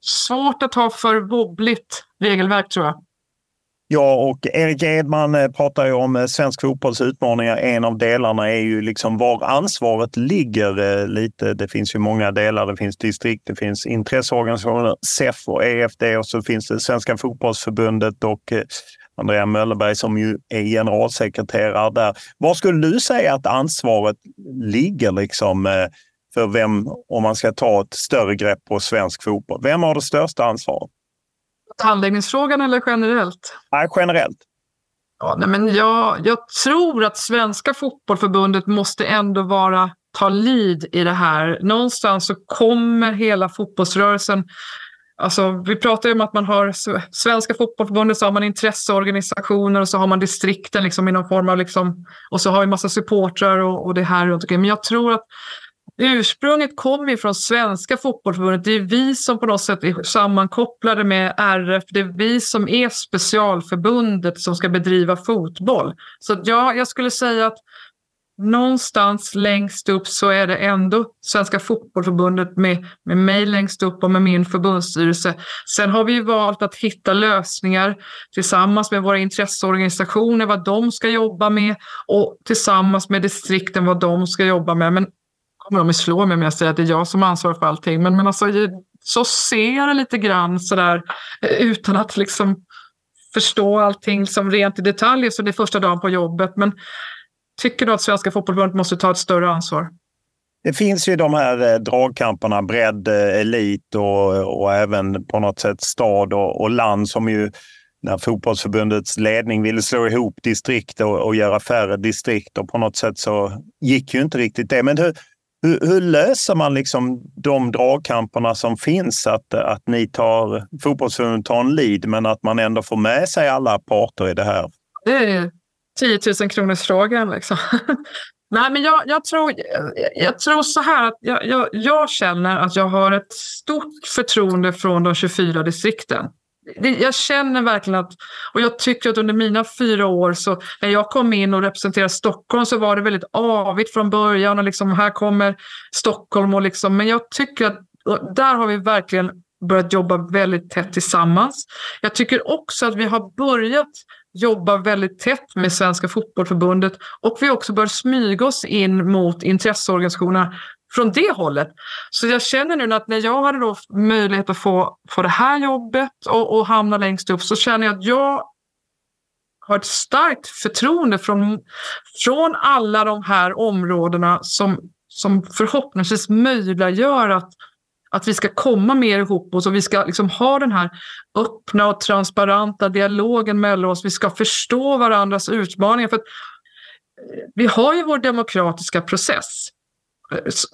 svårt att ha för wobbligt regelverk tror jag. Ja, och Erik Edman eh, pratar ju om eh, svensk fotbolls utmaningar. En av delarna är ju liksom var ansvaret ligger eh, lite. Det finns ju många delar. Det finns distrikt, det finns intresseorganisationer, SEF och EFD och så finns det Svenska fotbollsförbundet och Andrea Möllerberg som ju är generalsekreterare där. Var skulle du säga att ansvaret ligger liksom för vem, om man ska ta ett större grepp på svensk fotboll? Vem har det största ansvaret? Handläggningsfrågan eller generellt? Nej, generellt. Ja, nej, men jag, jag tror att Svenska fotbollförbundet måste ändå vara ta lead i det här. Någonstans så kommer hela fotbollsrörelsen Alltså, vi pratar ju om att man har Svenska fotbollförbundet, så har man intresseorganisationer och så har man distrikten liksom i någon form av... Liksom, och så har vi massa supportrar och, och det här runt omkring. Men jag tror att Ursprunget kommer ju från Svenska fotbollförbundet. Det är vi som på något sätt är sammankopplade med RF. Det är vi som är specialförbundet som ska bedriva fotboll. Så ja, jag skulle säga att någonstans längst upp så är det ändå Svenska fotbollförbundet med, med mig längst upp och med min förbundsstyrelse. Sen har vi valt att hitta lösningar tillsammans med våra intresseorganisationer, vad de ska jobba med och tillsammans med distrikten vad de ska jobba med. Men kommer de att slå mig om jag säger att det är jag som ansvarar för allting. Men, men alltså, så ser jag det lite grann sådär eh, utan att liksom förstå allting som rent i detalj så det är första dagen på jobbet. Men tycker du att Svenska Fotbollförbundet måste ta ett större ansvar? Det finns ju de här eh, dragkamperna, bredd, eh, elit och, och även på något sätt stad och, och land som ju när fotbollsförbundets ledning ville slå ihop distrikt och, och göra färre distrikt och på något sätt så gick ju inte riktigt det. Men hur, hur, hur, löser man liksom de dragkamperna som finns? Att, att ni tar, fotbollsförbundet tar en lead men att man ändå får med sig alla parter i det här? Det är 10 000 kronors frågan liksom. Nej, men jag, jag, tror, jag jag, tror så här att jag, jag, jag, känner att jag har ett stort förtroende från de 24 distrikten. Jag känner verkligen att, och jag tycker att under mina fyra år, så när jag kom in och representerade Stockholm så var det väldigt avigt från början och liksom här kommer Stockholm och liksom, men jag tycker att där har vi verkligen börjat jobba väldigt tätt tillsammans. Jag tycker också att vi har börjat jobba väldigt tätt med Svenska Fotbollförbundet och vi också bör smyga oss in mot intresseorganisationerna från det hållet. Så jag känner nu att när jag hade då möjlighet att få, få det här jobbet och, och hamna längst upp så känner jag att jag har ett starkt förtroende från, från alla de här områdena som, som förhoppningsvis möjliggör att att vi ska komma mer ihop oss och vi ska liksom ha den här öppna och transparenta dialogen mellan oss. Vi ska förstå varandras utmaningar. För eh, vi har ju vår demokratiska process.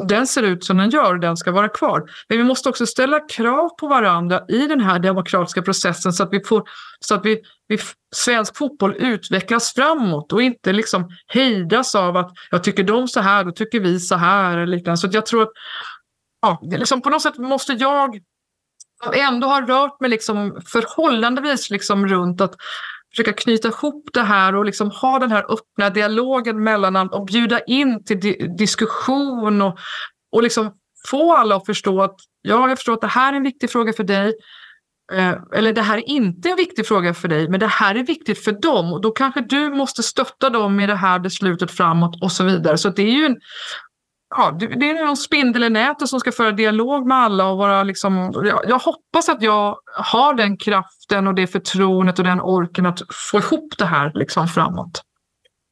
Den ser ut som den gör och den ska vara kvar. Men vi måste också ställa krav på varandra i den här demokratiska processen så att vi får så att vi, vi, svensk fotboll utvecklas framåt och inte liksom hejdas av att jag tycker de så här, då tycker vi så här. Eller liknande. Så jag tror att ja, liksom på något sätt måste jag ändå ha rört mig liksom förhållandevis liksom runt att försöka knyta ihop det här och liksom ha den här öppna dialogen mellan allt och bjuda in till di diskussion och, och liksom få alla att förstå att ja, jag förstår att det här är en viktig fråga för dig. Eh, eller det här är inte en viktig fråga för dig, men det här är viktigt för dem och då kanske du måste stötta dem i det här beslutet framåt och så vidare. Så det är ju en, ja, det är någon spindel i nätet som ska föra dialog med alla och vara liksom, jag, jag, hoppas att jag har den kraften och det förtroendet och den orken att få ihop det här liksom framåt.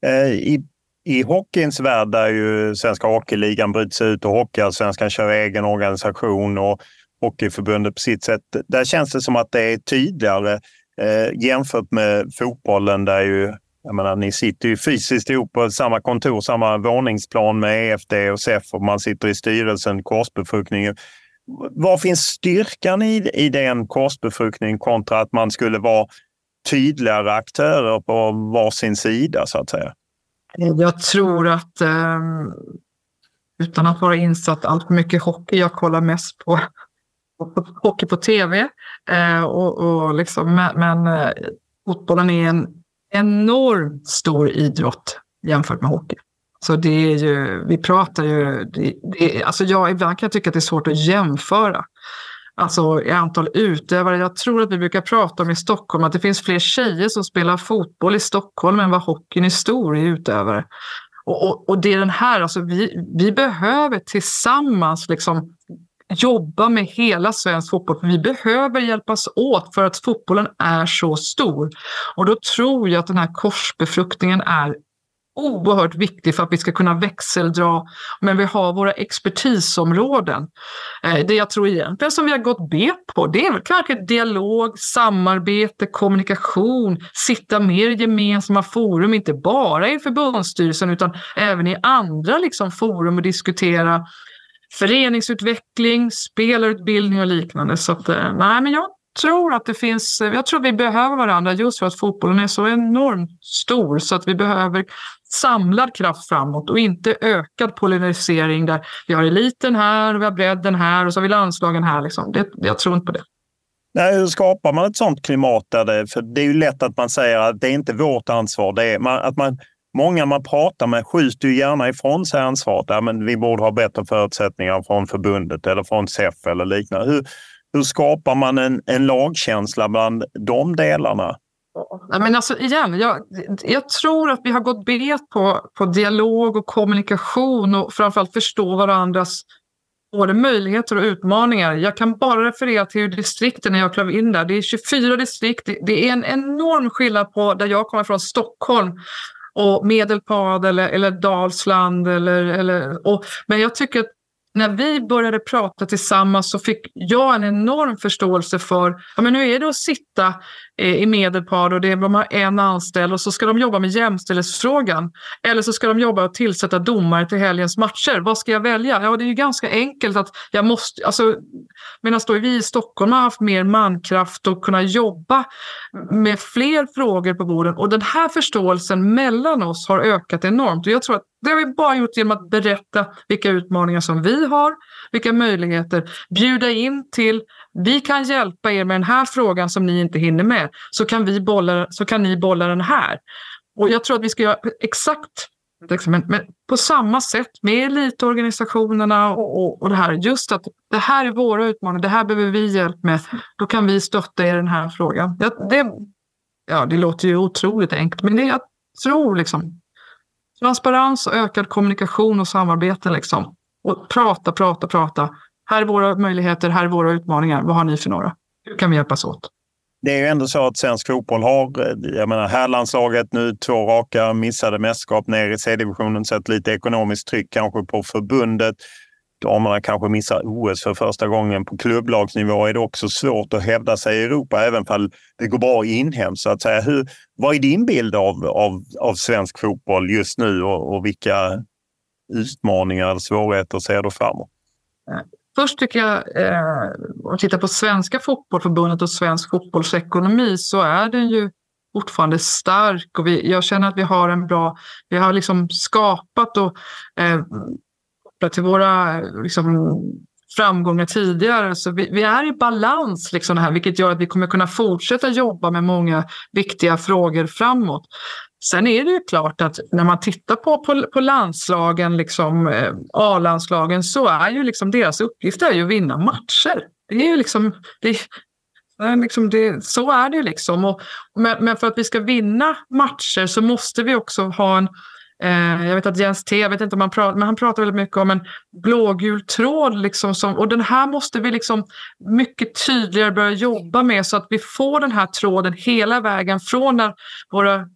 Eh, I, I hockeyns värld där ju Svenska Hockeyligan bryts sig ut och Hockeyallsvenskan kör egen organisation och Hockeyförbundet på sitt sätt. Där känns det som att det är tydligare eh, jämfört med fotbollen där ju jag menar, ni sitter ju fysiskt ihop på samma kontor, samma våningsplan med EFD och SEF och man sitter i styrelsen, korsbefruktning. Var finns styrkan i, i den korsbefruktningen kontra att man skulle vara tydligare aktörer på varsin sida så att säga? Jag tror att ehm, utan att vara insatt allt för mycket hockey, jag kollar mest på, på hockey på tv. Eh, och, och liksom, men, men eh, fotbollen är en enormt stor idrott jämfört med hockey. Så det är ju, vi pratar ju, det, det, alltså jag, ibland kan jag tycka att det är svårt att jämföra. Alltså i antal utövare. Jag tror att vi brukar prata om i Stockholm att det finns fler tjejer som spelar fotboll i Stockholm än vad hockeyn är stor i utövare. Och, och, och, det är den här, alltså vi, vi behöver tillsammans liksom jobba med hela svensk fotboll. för vi behöver hjälpas åt för att fotbollen är så stor. Och då tror jag att den här korsbefruktningen är oerhört viktig för att vi ska kunna växeldra. Men vi har våra expertisområden. Eh, det jag tror egentligen som vi har gått bet på, det är väl kanske dialog, samarbete, kommunikation, sitta mer i gemensamma forum, inte bara i förbundsstyrelsen utan även i andra liksom, forum och diskutera föreningsutveckling, spelarutbildning och liknande. Så att, eh, nej, men jag tror att det finns, eh, jag tror vi behöver varandra just för att fotbollen är så enormt stor så att vi behöver samlad kraft framåt och inte ökad polarisering där vi har eliten här, och vi har bredden här och så har vi landslagen här. Liksom. Det, jag tror inte på det. Nej, hur skapar man ett sånt klimat? Där det, för det är ju lätt att man säger att det är inte vårt ansvar. Det är, man, att man Många man pratar med skjuter ju gärna ifrån sig ansvaret. Ja, men vi borde ha bättre förutsättningar från förbundet eller från SEF eller liknande. Hur, hur skapar man en, en lagkänsla bland de delarna? Ja, men alltså igen, jag, jag tror att vi har gått bet på, på dialog och kommunikation och framförallt förstå varandras både möjligheter och utmaningar. Jag kan bara referera till distrikten när jag klev in där. Det är 24 distrikt. Det är en enorm skillnad på där jag kommer från, Stockholm och Medelpad eller, eller Dalsland. Eller, eller, och, men jag tycker att när vi började prata tillsammans så fick jag en enorm förståelse för, ja men hur är det att sitta Eh, i Medelpad och det, de har en anställd och så ska de jobba med jämställdhetsfrågan. Eller så ska de jobba och tillsätta domare till helgens matcher. Vad ska jag välja? Ja, det är ju ganska enkelt att jag måste, alltså medan då vi i Stockholm har haft mer mankraft och kunna jobba med fler frågor på borden. Och den här förståelsen mellan oss har ökat enormt. Och jag tror att det har vi bara gjort genom att berätta vilka utmaningar som vi har, vilka möjligheter, bjuda in till vi kan hjälpa er med den här frågan som ni inte hinner med, så kan, vi bolla, så kan ni bolla den här. Och jag tror att vi ska göra exakt liksom, men, på samma sätt med elitorganisationerna och, och, och det här. Just att det här är våra utmaningar, det här behöver vi hjälp med. Då kan vi stötta er i den här frågan. Ja, det, ja, det låter ju otroligt enkelt, men det, jag tror liksom transparens och ökad kommunikation och samarbete. Liksom. Och prata, prata, prata. Här är våra möjligheter, här är våra utmaningar. Vad har ni för några? Hur kan vi hjälpas åt? Det är ju ändå så att svensk fotboll har, jag menar herrlandslaget nu två raka missade mästerskap ner i C-divisionen, sett lite ekonomiskt tryck kanske på förbundet. Damerna kanske missar OS för första gången. På klubblagsnivå är det också svårt att hävda sig i Europa, även om det går bra inhemskt. Så att säga. Hur, vad är din bild av, av, av svensk fotboll just nu och, och vilka utmaningar och svårigheter ser du framåt? Först tycker jag, eh, om man tittar på Svenska fotbollförbundet och svensk fotbollsekonomi så är den ju fortfarande stark och vi, jag känner att vi har en bra, vi har liksom skapat och eh, till våra eh, liksom, framgångar tidigare. Så vi, vi, är i balans, liksom här, vilket gör att vi kommer kunna fortsätta jobba med många viktiga frågor framåt. Sen är det ju klart att när man tittar på, på, på landslagen, liksom, eh, A-landslagen, så är ju liksom deras uppgift är ju att vinna matcher. Det är ju liksom, det, Liksom det, så är det liksom. Och, men, men, för att vi ska vinna matcher så måste vi också ha en, Eh, jag vet att Jens T, jag vet inte om han pratar, men han pratar väldigt mycket om en blågul tråd. Liksom som, och den här måste vi liksom mycket tydligare börja jobba med så att vi får den här tråden hela vägen från när våra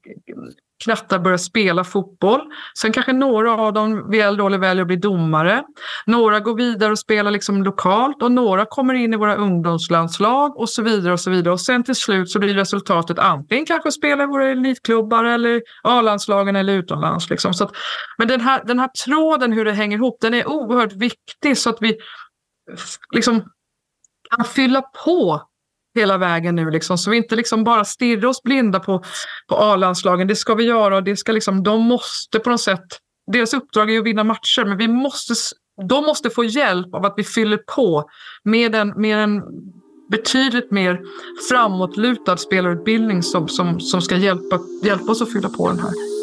knattar börjar spela fotboll. Sen kanske några av dem väl eller väljer att bli domare. Några går vidare och spelar liksom lokalt och några kommer in i våra ungdomslandslag och så vidare. Och så vidare. Och sen till slut så blir resultatet antingen kanske att spela i våra elitklubbar eller A-landslagen eller utomlands. Liksom. Så att, men den här, den här tråden, hur det hänger ihop, den är oerhört viktig så att vi liksom kan fylla på hela vägen nu. Liksom, så vi inte liksom bara stirrar oss blinda på, på A-landslagen. Det ska vi göra och det ska liksom, de måste på något sätt... Deras uppdrag är att vinna matcher, men vi måste, de måste få hjälp av att vi fyller på med en, med en betydligt mer framåtlutad spelarutbildning som, som, som ska hjälpa, hjälpa oss att fylla på den här.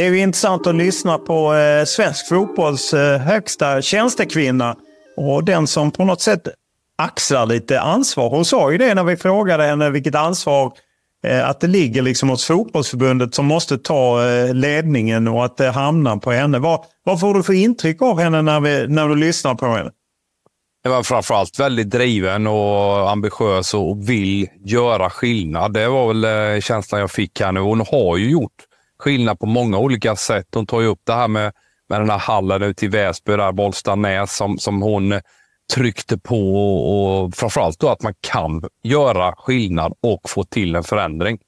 Det är ju intressant att lyssna på eh, svensk fotbolls eh, högsta tjänstekvinna och den som på något sätt axlar lite ansvar. Hon sa ju det när vi frågade henne vilket ansvar eh, att det ligger liksom hos fotbollsförbundet som måste ta eh, ledningen och att eh, det hamnar på henne. Vad, vad får du för intryck av henne när, vi, när du lyssnar på henne? Det var framförallt väldigt driven och ambitiös och vill göra skillnad. Det var väl eh, känslan jag fick här nu. Hon har ju gjort skillnad på många olika sätt. Hon tar ju upp det här med, med den här hallen ute i Väsby, där Bollstanäs, som, som hon tryckte på och, och framförallt då att man kan göra skillnad och få till en förändring.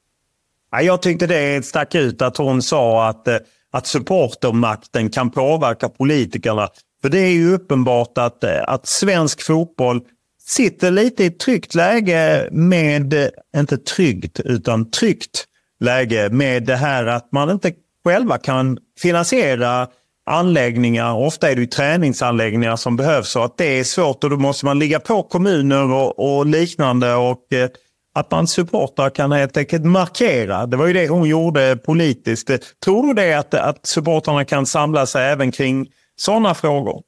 Jag tyckte det stack ut att hon sa att, eh, att supportermakten kan påverka politikerna. För det är ju uppenbart att, eh, att svensk fotboll sitter lite i ett tryggt läge med, eh, inte tryggt, utan tryggt läge med det här att man inte själva kan finansiera anläggningar. Ofta är det ju träningsanläggningar som behövs och att det är svårt och då måste man ligga på kommuner och, och liknande. Och, eh, att man supportrar kan helt enkelt markera. Det var ju det hon gjorde politiskt. Tror du det att, att supportrarna kan samla sig även kring sådana frågor?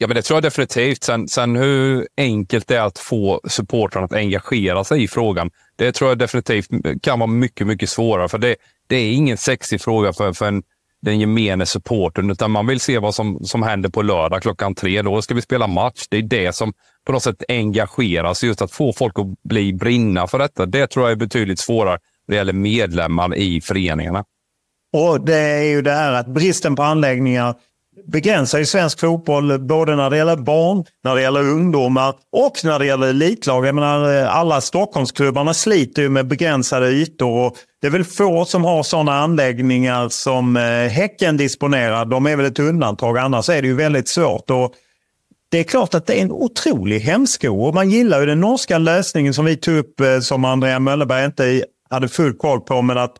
Ja, men det tror jag definitivt. Sen, sen hur enkelt det är att få supportrarna att engagera sig i frågan, det tror jag definitivt kan vara mycket, mycket svårare. För det, det är ingen sexig fråga för, för en, den gemene supporten, utan man vill se vad som, som händer på lördag klockan tre. Då ska vi spela match. Det är det som på något sätt engageras. Just att få folk att bli brinna för detta. Det tror jag är betydligt svårare när det gäller medlemmar i föreningarna. Och Det är ju det här att bristen på anläggningar begränsar ju svensk fotboll både när det gäller barn, när det gäller ungdomar och när det gäller elitlag. Jag menar, alla Stockholmsklubbarna sliter ju med begränsade ytor och det är väl få som har sådana anläggningar som eh, Häcken disponerar. De är väl ett undantag, annars är det ju väldigt svårt. Och det är klart att det är en otrolig hämsko och man gillar ju den norska lösningen som vi tog upp eh, som Andrea Möllerberg inte hade full koll på. Men att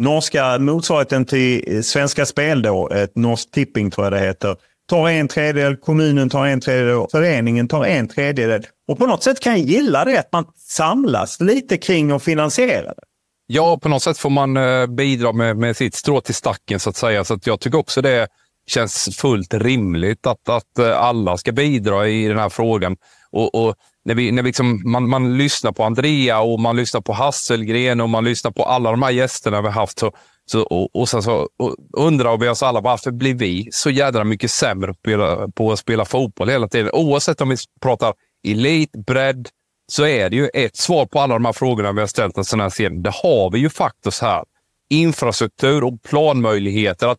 norska motsvarigheten till eh, Svenska Spel då, ett Norsk Tipping tror jag det heter, tar en tredjedel, kommunen tar en tredjedel, föreningen tar en tredjedel. Och på något sätt kan jag gilla det, att man samlas lite kring och finansierar det. Ja, på något sätt får man eh, bidra med, med sitt strå till stacken så att säga. Så att jag tycker också det känns fullt rimligt att, att eh, alla ska bidra i den här frågan. Och, och när, vi, när vi liksom, man, man lyssnar på Andrea och man lyssnar på Hasselgren och man lyssnar på alla de här gästerna vi har haft. Så, så, och, och sen så och undrar vi oss alla varför blir vi så jädra mycket sämre på, på att spela fotboll hela tiden? Oavsett om vi pratar elit, bredd, så är det ju ett svar på alla de här frågorna vi har ställt oss den här serien. Det har vi ju faktiskt här. Infrastruktur och planmöjligheter. Att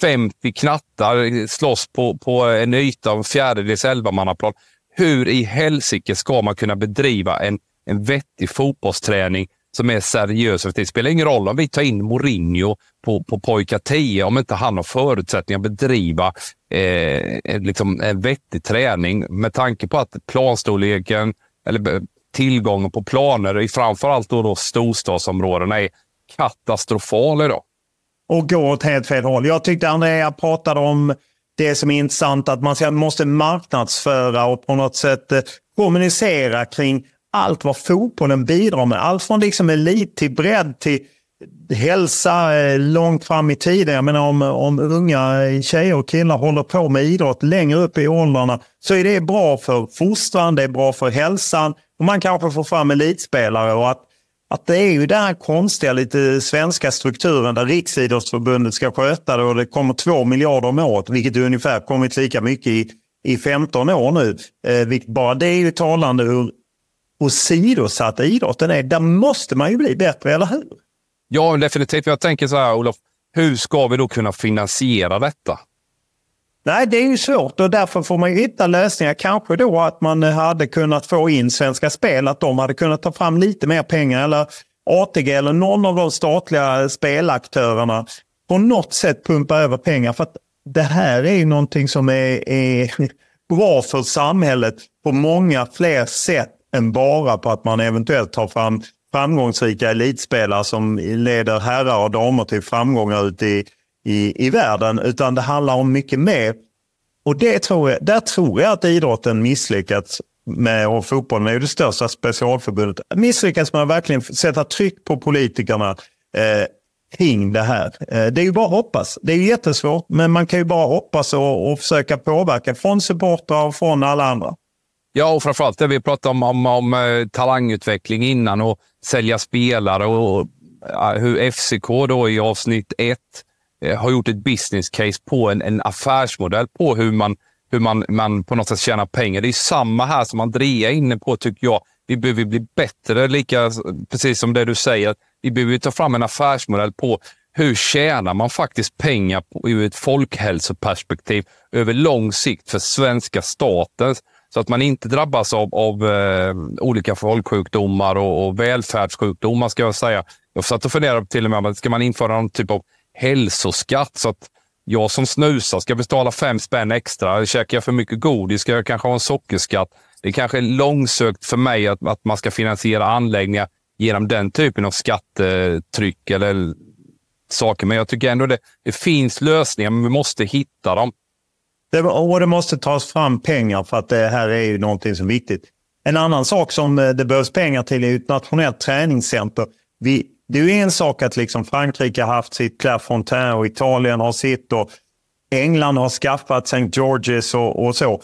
50 knattar slåss på, på en yta av en fjärdedels elvamannaplan. Hur i helsike ska man kunna bedriva en, en vettig fotbollsträning som är seriös? det spelar ingen roll om vi tar in Mourinho på, på pojkar 10 om inte han har förutsättningar att bedriva eh, liksom en vettig träning med tanke på att planstorleken eller tillgången på planer i framförallt då, då storstadsområdena är katastrofal idag och går åt helt fel håll. Jag tyckte Andrea pratade om det som är intressant, att man måste marknadsföra och på något sätt eh, kommunicera kring allt vad fotbollen bidrar med. Allt från liksom elit till bredd till hälsa eh, långt fram i tiden. Jag menar om, om unga eh, tjejer och killar håller på med idrott längre upp i åldrarna så är det bra för fostran, det är bra för hälsan och man kanske får fram elitspelare och att att det är ju den här konstiga, lite svenska strukturen där Riksidrottsförbundet ska sköta det och det kommer två miljarder om året, vilket är ungefär kommit lika mycket i, i 15 år nu. Eh, bara det är ju talande hur åsidosatt idrotten är. Där måste man ju bli bättre, eller hur? Ja, definitivt. Jag tänker så här, Olof. Hur ska vi då kunna finansiera detta? Nej, det är ju svårt och därför får man hitta lösningar. Kanske då att man eh, hade kunnat få in Svenska Spel, att de hade kunnat ta fram lite mer pengar. Eller ATG eller någon av de statliga spelaktörerna på något sätt pumpa över pengar. För att det här är ju någonting som är, är bra för samhället på många fler sätt än bara på att man eventuellt tar fram framgångsrika elitspelare som leder herrar och damer till framgångar ute i i, i världen, utan det handlar om mycket mer. Och det tror jag, där tror jag att idrotten misslyckats med, och fotbollen är ju det största specialförbundet, misslyckats med att verkligen sätta tryck på politikerna eh, kring det här. Eh, det är ju bara att hoppas. Det är ju jättesvårt, men man kan ju bara hoppas och, och försöka påverka från supportrar och från alla andra. Ja, och framförallt det vi pratade om, om, om eh, talangutveckling innan och sälja spelare och, och hur FCK då i avsnitt ett Eh, har gjort ett business case på en, en affärsmodell på hur man, hur man, man på något sätt tjänar pengar. Det är samma här som Andrea är inne på, tycker jag. Vi behöver bli bättre, lika precis som det du säger. Vi behöver ta fram en affärsmodell på hur tjänar man faktiskt pengar på, ur ett folkhälsoperspektiv över lång sikt för svenska staten. Så att man inte drabbas av, av eh, olika folksjukdomar och, och välfärdssjukdomar, ska jag säga. Jag satt och funderade till och med, ska man införa någon typ av hälsoskatt. Så att jag som snusar ska betala fem spänn extra. Käkar jag för mycket godis ska jag kanske ha en sockerskatt. Det är kanske är långsökt för mig att, att man ska finansiera anläggningar genom den typen av skattetryck eller saker. Men jag tycker ändå det, det finns lösningar, men vi måste hitta dem. Det, och det måste tas fram pengar för att det här är ju någonting som är viktigt. En annan sak som eh, det behövs pengar till är ett nationellt träningscenter. Vi, det är ju en sak att liksom Frankrike har haft sitt Clairefontaine och Italien har sitt och England har skaffat St. George's och, och så.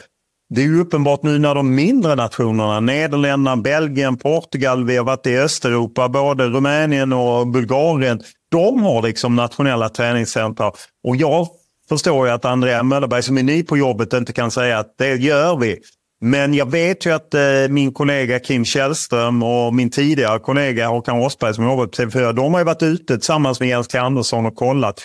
Det är ju uppenbart nu när de mindre nationerna, Nederländerna, Belgien, Portugal, vi har varit i Östeuropa, både Rumänien och Bulgarien, de har liksom nationella träningscentra. Och jag förstår ju att Andrea Möllerberg som är ny på jobbet inte kan säga att det gör vi. Men jag vet ju att eh, min kollega Kim Källström och min tidigare kollega Håkan Rosberg som jobbar på TV4, de har ju varit ute tillsammans med Jens K. Andersson och kollat.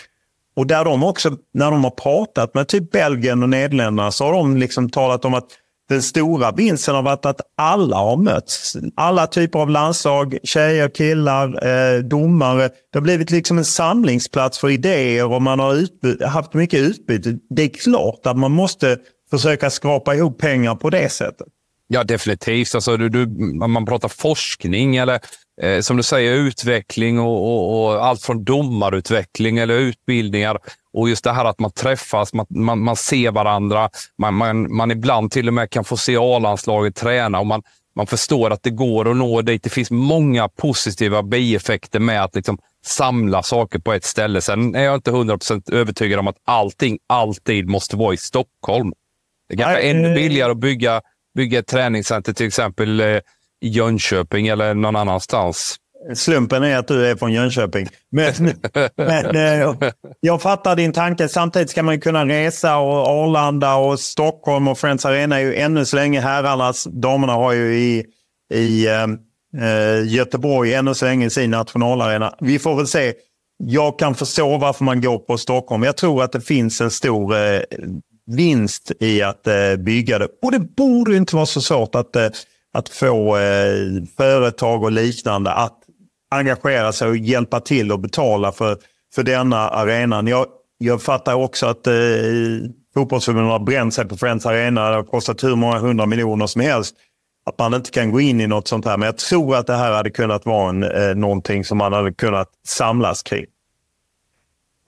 Och där de också, när de har pratat med typ Belgien och Nederländerna så har de liksom talat om att den stora vinsten har varit att alla har mötts. Alla typer av landslag, tjejer, killar, eh, domare. Det har blivit liksom en samlingsplats för idéer och man har haft mycket utbyte. Det är klart att man måste försöka skrapa ihop pengar på det sättet. Ja, definitivt. Alltså, du, du, man pratar forskning eller eh, som du säger utveckling och, och, och, allt från domarutveckling eller utbildningar. Och just det här att man träffas, man, man, man ser varandra. Man, man, man ibland till och med kan få se A-landslaget träna och man, man förstår att det går att nå dit. Det finns många positiva bieffekter med att liksom samla saker på ett ställe. Sen är jag inte 100% övertygad om att allting alltid måste vara i Stockholm. Det kanske är ännu eh, billigare att bygga, bygga ett träningscenter till exempel eh, i Jönköping eller någon annanstans. Slumpen är att du är från Jönköping. Men, men eh, jag fattar din tanke. Samtidigt ska man kunna resa och Arlanda och Stockholm och Friends Arena är ju ännu så länge herrarnas. Damerna har ju i, i äh, Göteborg ännu så länge sin nationalarena. Vi får väl se. Jag kan förstå varför man går på Stockholm. Jag tror att det finns en stor äh, vinst i att eh, bygga det. Och det borde inte vara så svårt att, eh, att få eh, företag och liknande att engagera sig och hjälpa till och betala för, för denna arenan. Jag, jag fattar också att eh, fotbollsförbundet har bränt sig på Friends Arena. Det har kostat hur många hundra miljoner som helst. Att man inte kan gå in i något sånt här. Men jag tror att det här hade kunnat vara en, eh, någonting som man hade kunnat samlas kring.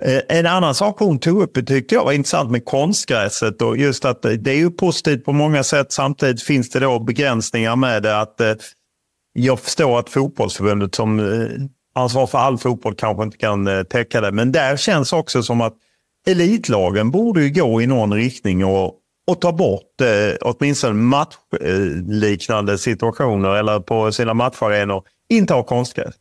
Eh, en annan sak hon tog upp tyckte jag var intressant med konstgräset och just att det är ju positivt på många sätt. Samtidigt finns det då begränsningar med det. att eh, jag förstår att fotbollsförbundet som eh, ansvar för all fotboll kanske inte kan täcka det. Men där känns också som att elitlagen borde ju gå i någon riktning och, och ta bort eh, åtminstone matchliknande situationer eller på sina matcharenor inte ha konstgräs.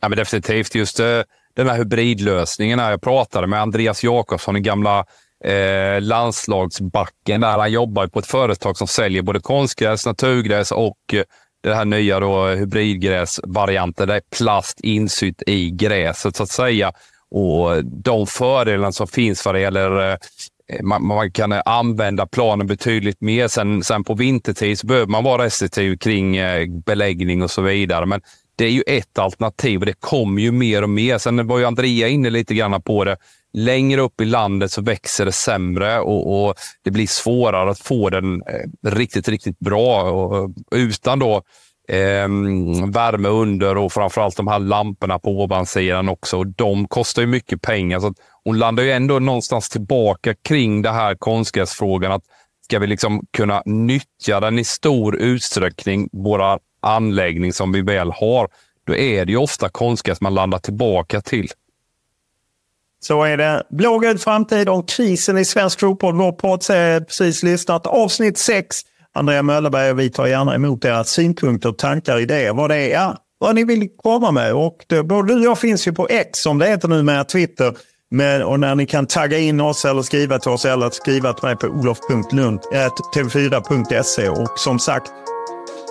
Ja, men definitivt just eh, den här hybridlösningen. Jag pratade med Andreas Jakobsson, den gamla eh, landslagsbacken där. Han jobbar på ett företag som säljer både konstgräs, naturgräs och eh, det här nya då eh, hybridgräsvarianten. Det är plast insytt i gräset så att säga. Och de fördelarna som finns vad det gäller eh, man, man, kan använda planen betydligt mer. Sen, sen på vintertid så behöver man vara restriktiv kring eh, beläggning och så vidare. Men det är ju ett alternativ och det kommer ju mer och mer. Sen var ju Andrea inne lite grann på det. Längre upp i landet så växer det sämre och, och det blir svårare att få den eh, riktigt, riktigt bra. Och, utan då eh, värme under och framförallt de här lamporna på ovansidan också. Och de kostar ju mycket pengar. Så hon landar ju ändå någonstans tillbaka kring det här konstgräsfrågan. Att ska vi liksom kunna nyttja den i stor utsträckning, våra anläggning som vi väl har, då är det ju ofta konstgräs man landar tillbaka till. Så är det. Blågul framtid om krisen i svensk fotboll. Vår poddserie precis lyssnat. Avsnitt 6. Andrea Möllerberg och vi tar gärna emot era synpunkter, tankar, idéer. Vad det är, ja, vad ni vill komma med. Och det, både du och jag finns ju på X som det heter nu med Twitter. Men, och när ni kan tagga in oss eller skriva till oss eller skriva till mig på olof.lund.tv4.se. Eh, och som sagt,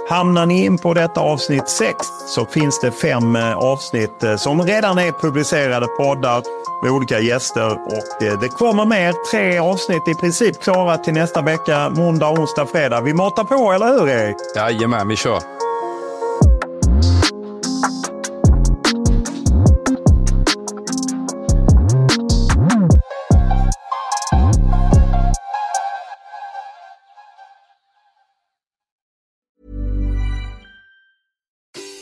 Hamnar ni in på detta avsnitt 6 så finns det fem eh, avsnitt eh, som redan är publicerade poddar med olika gäster och eh, det kommer mer. Tre avsnitt i princip klara till nästa vecka, måndag, onsdag, fredag. Vi matar på, eller hur Erik? Jajamän, vi kör.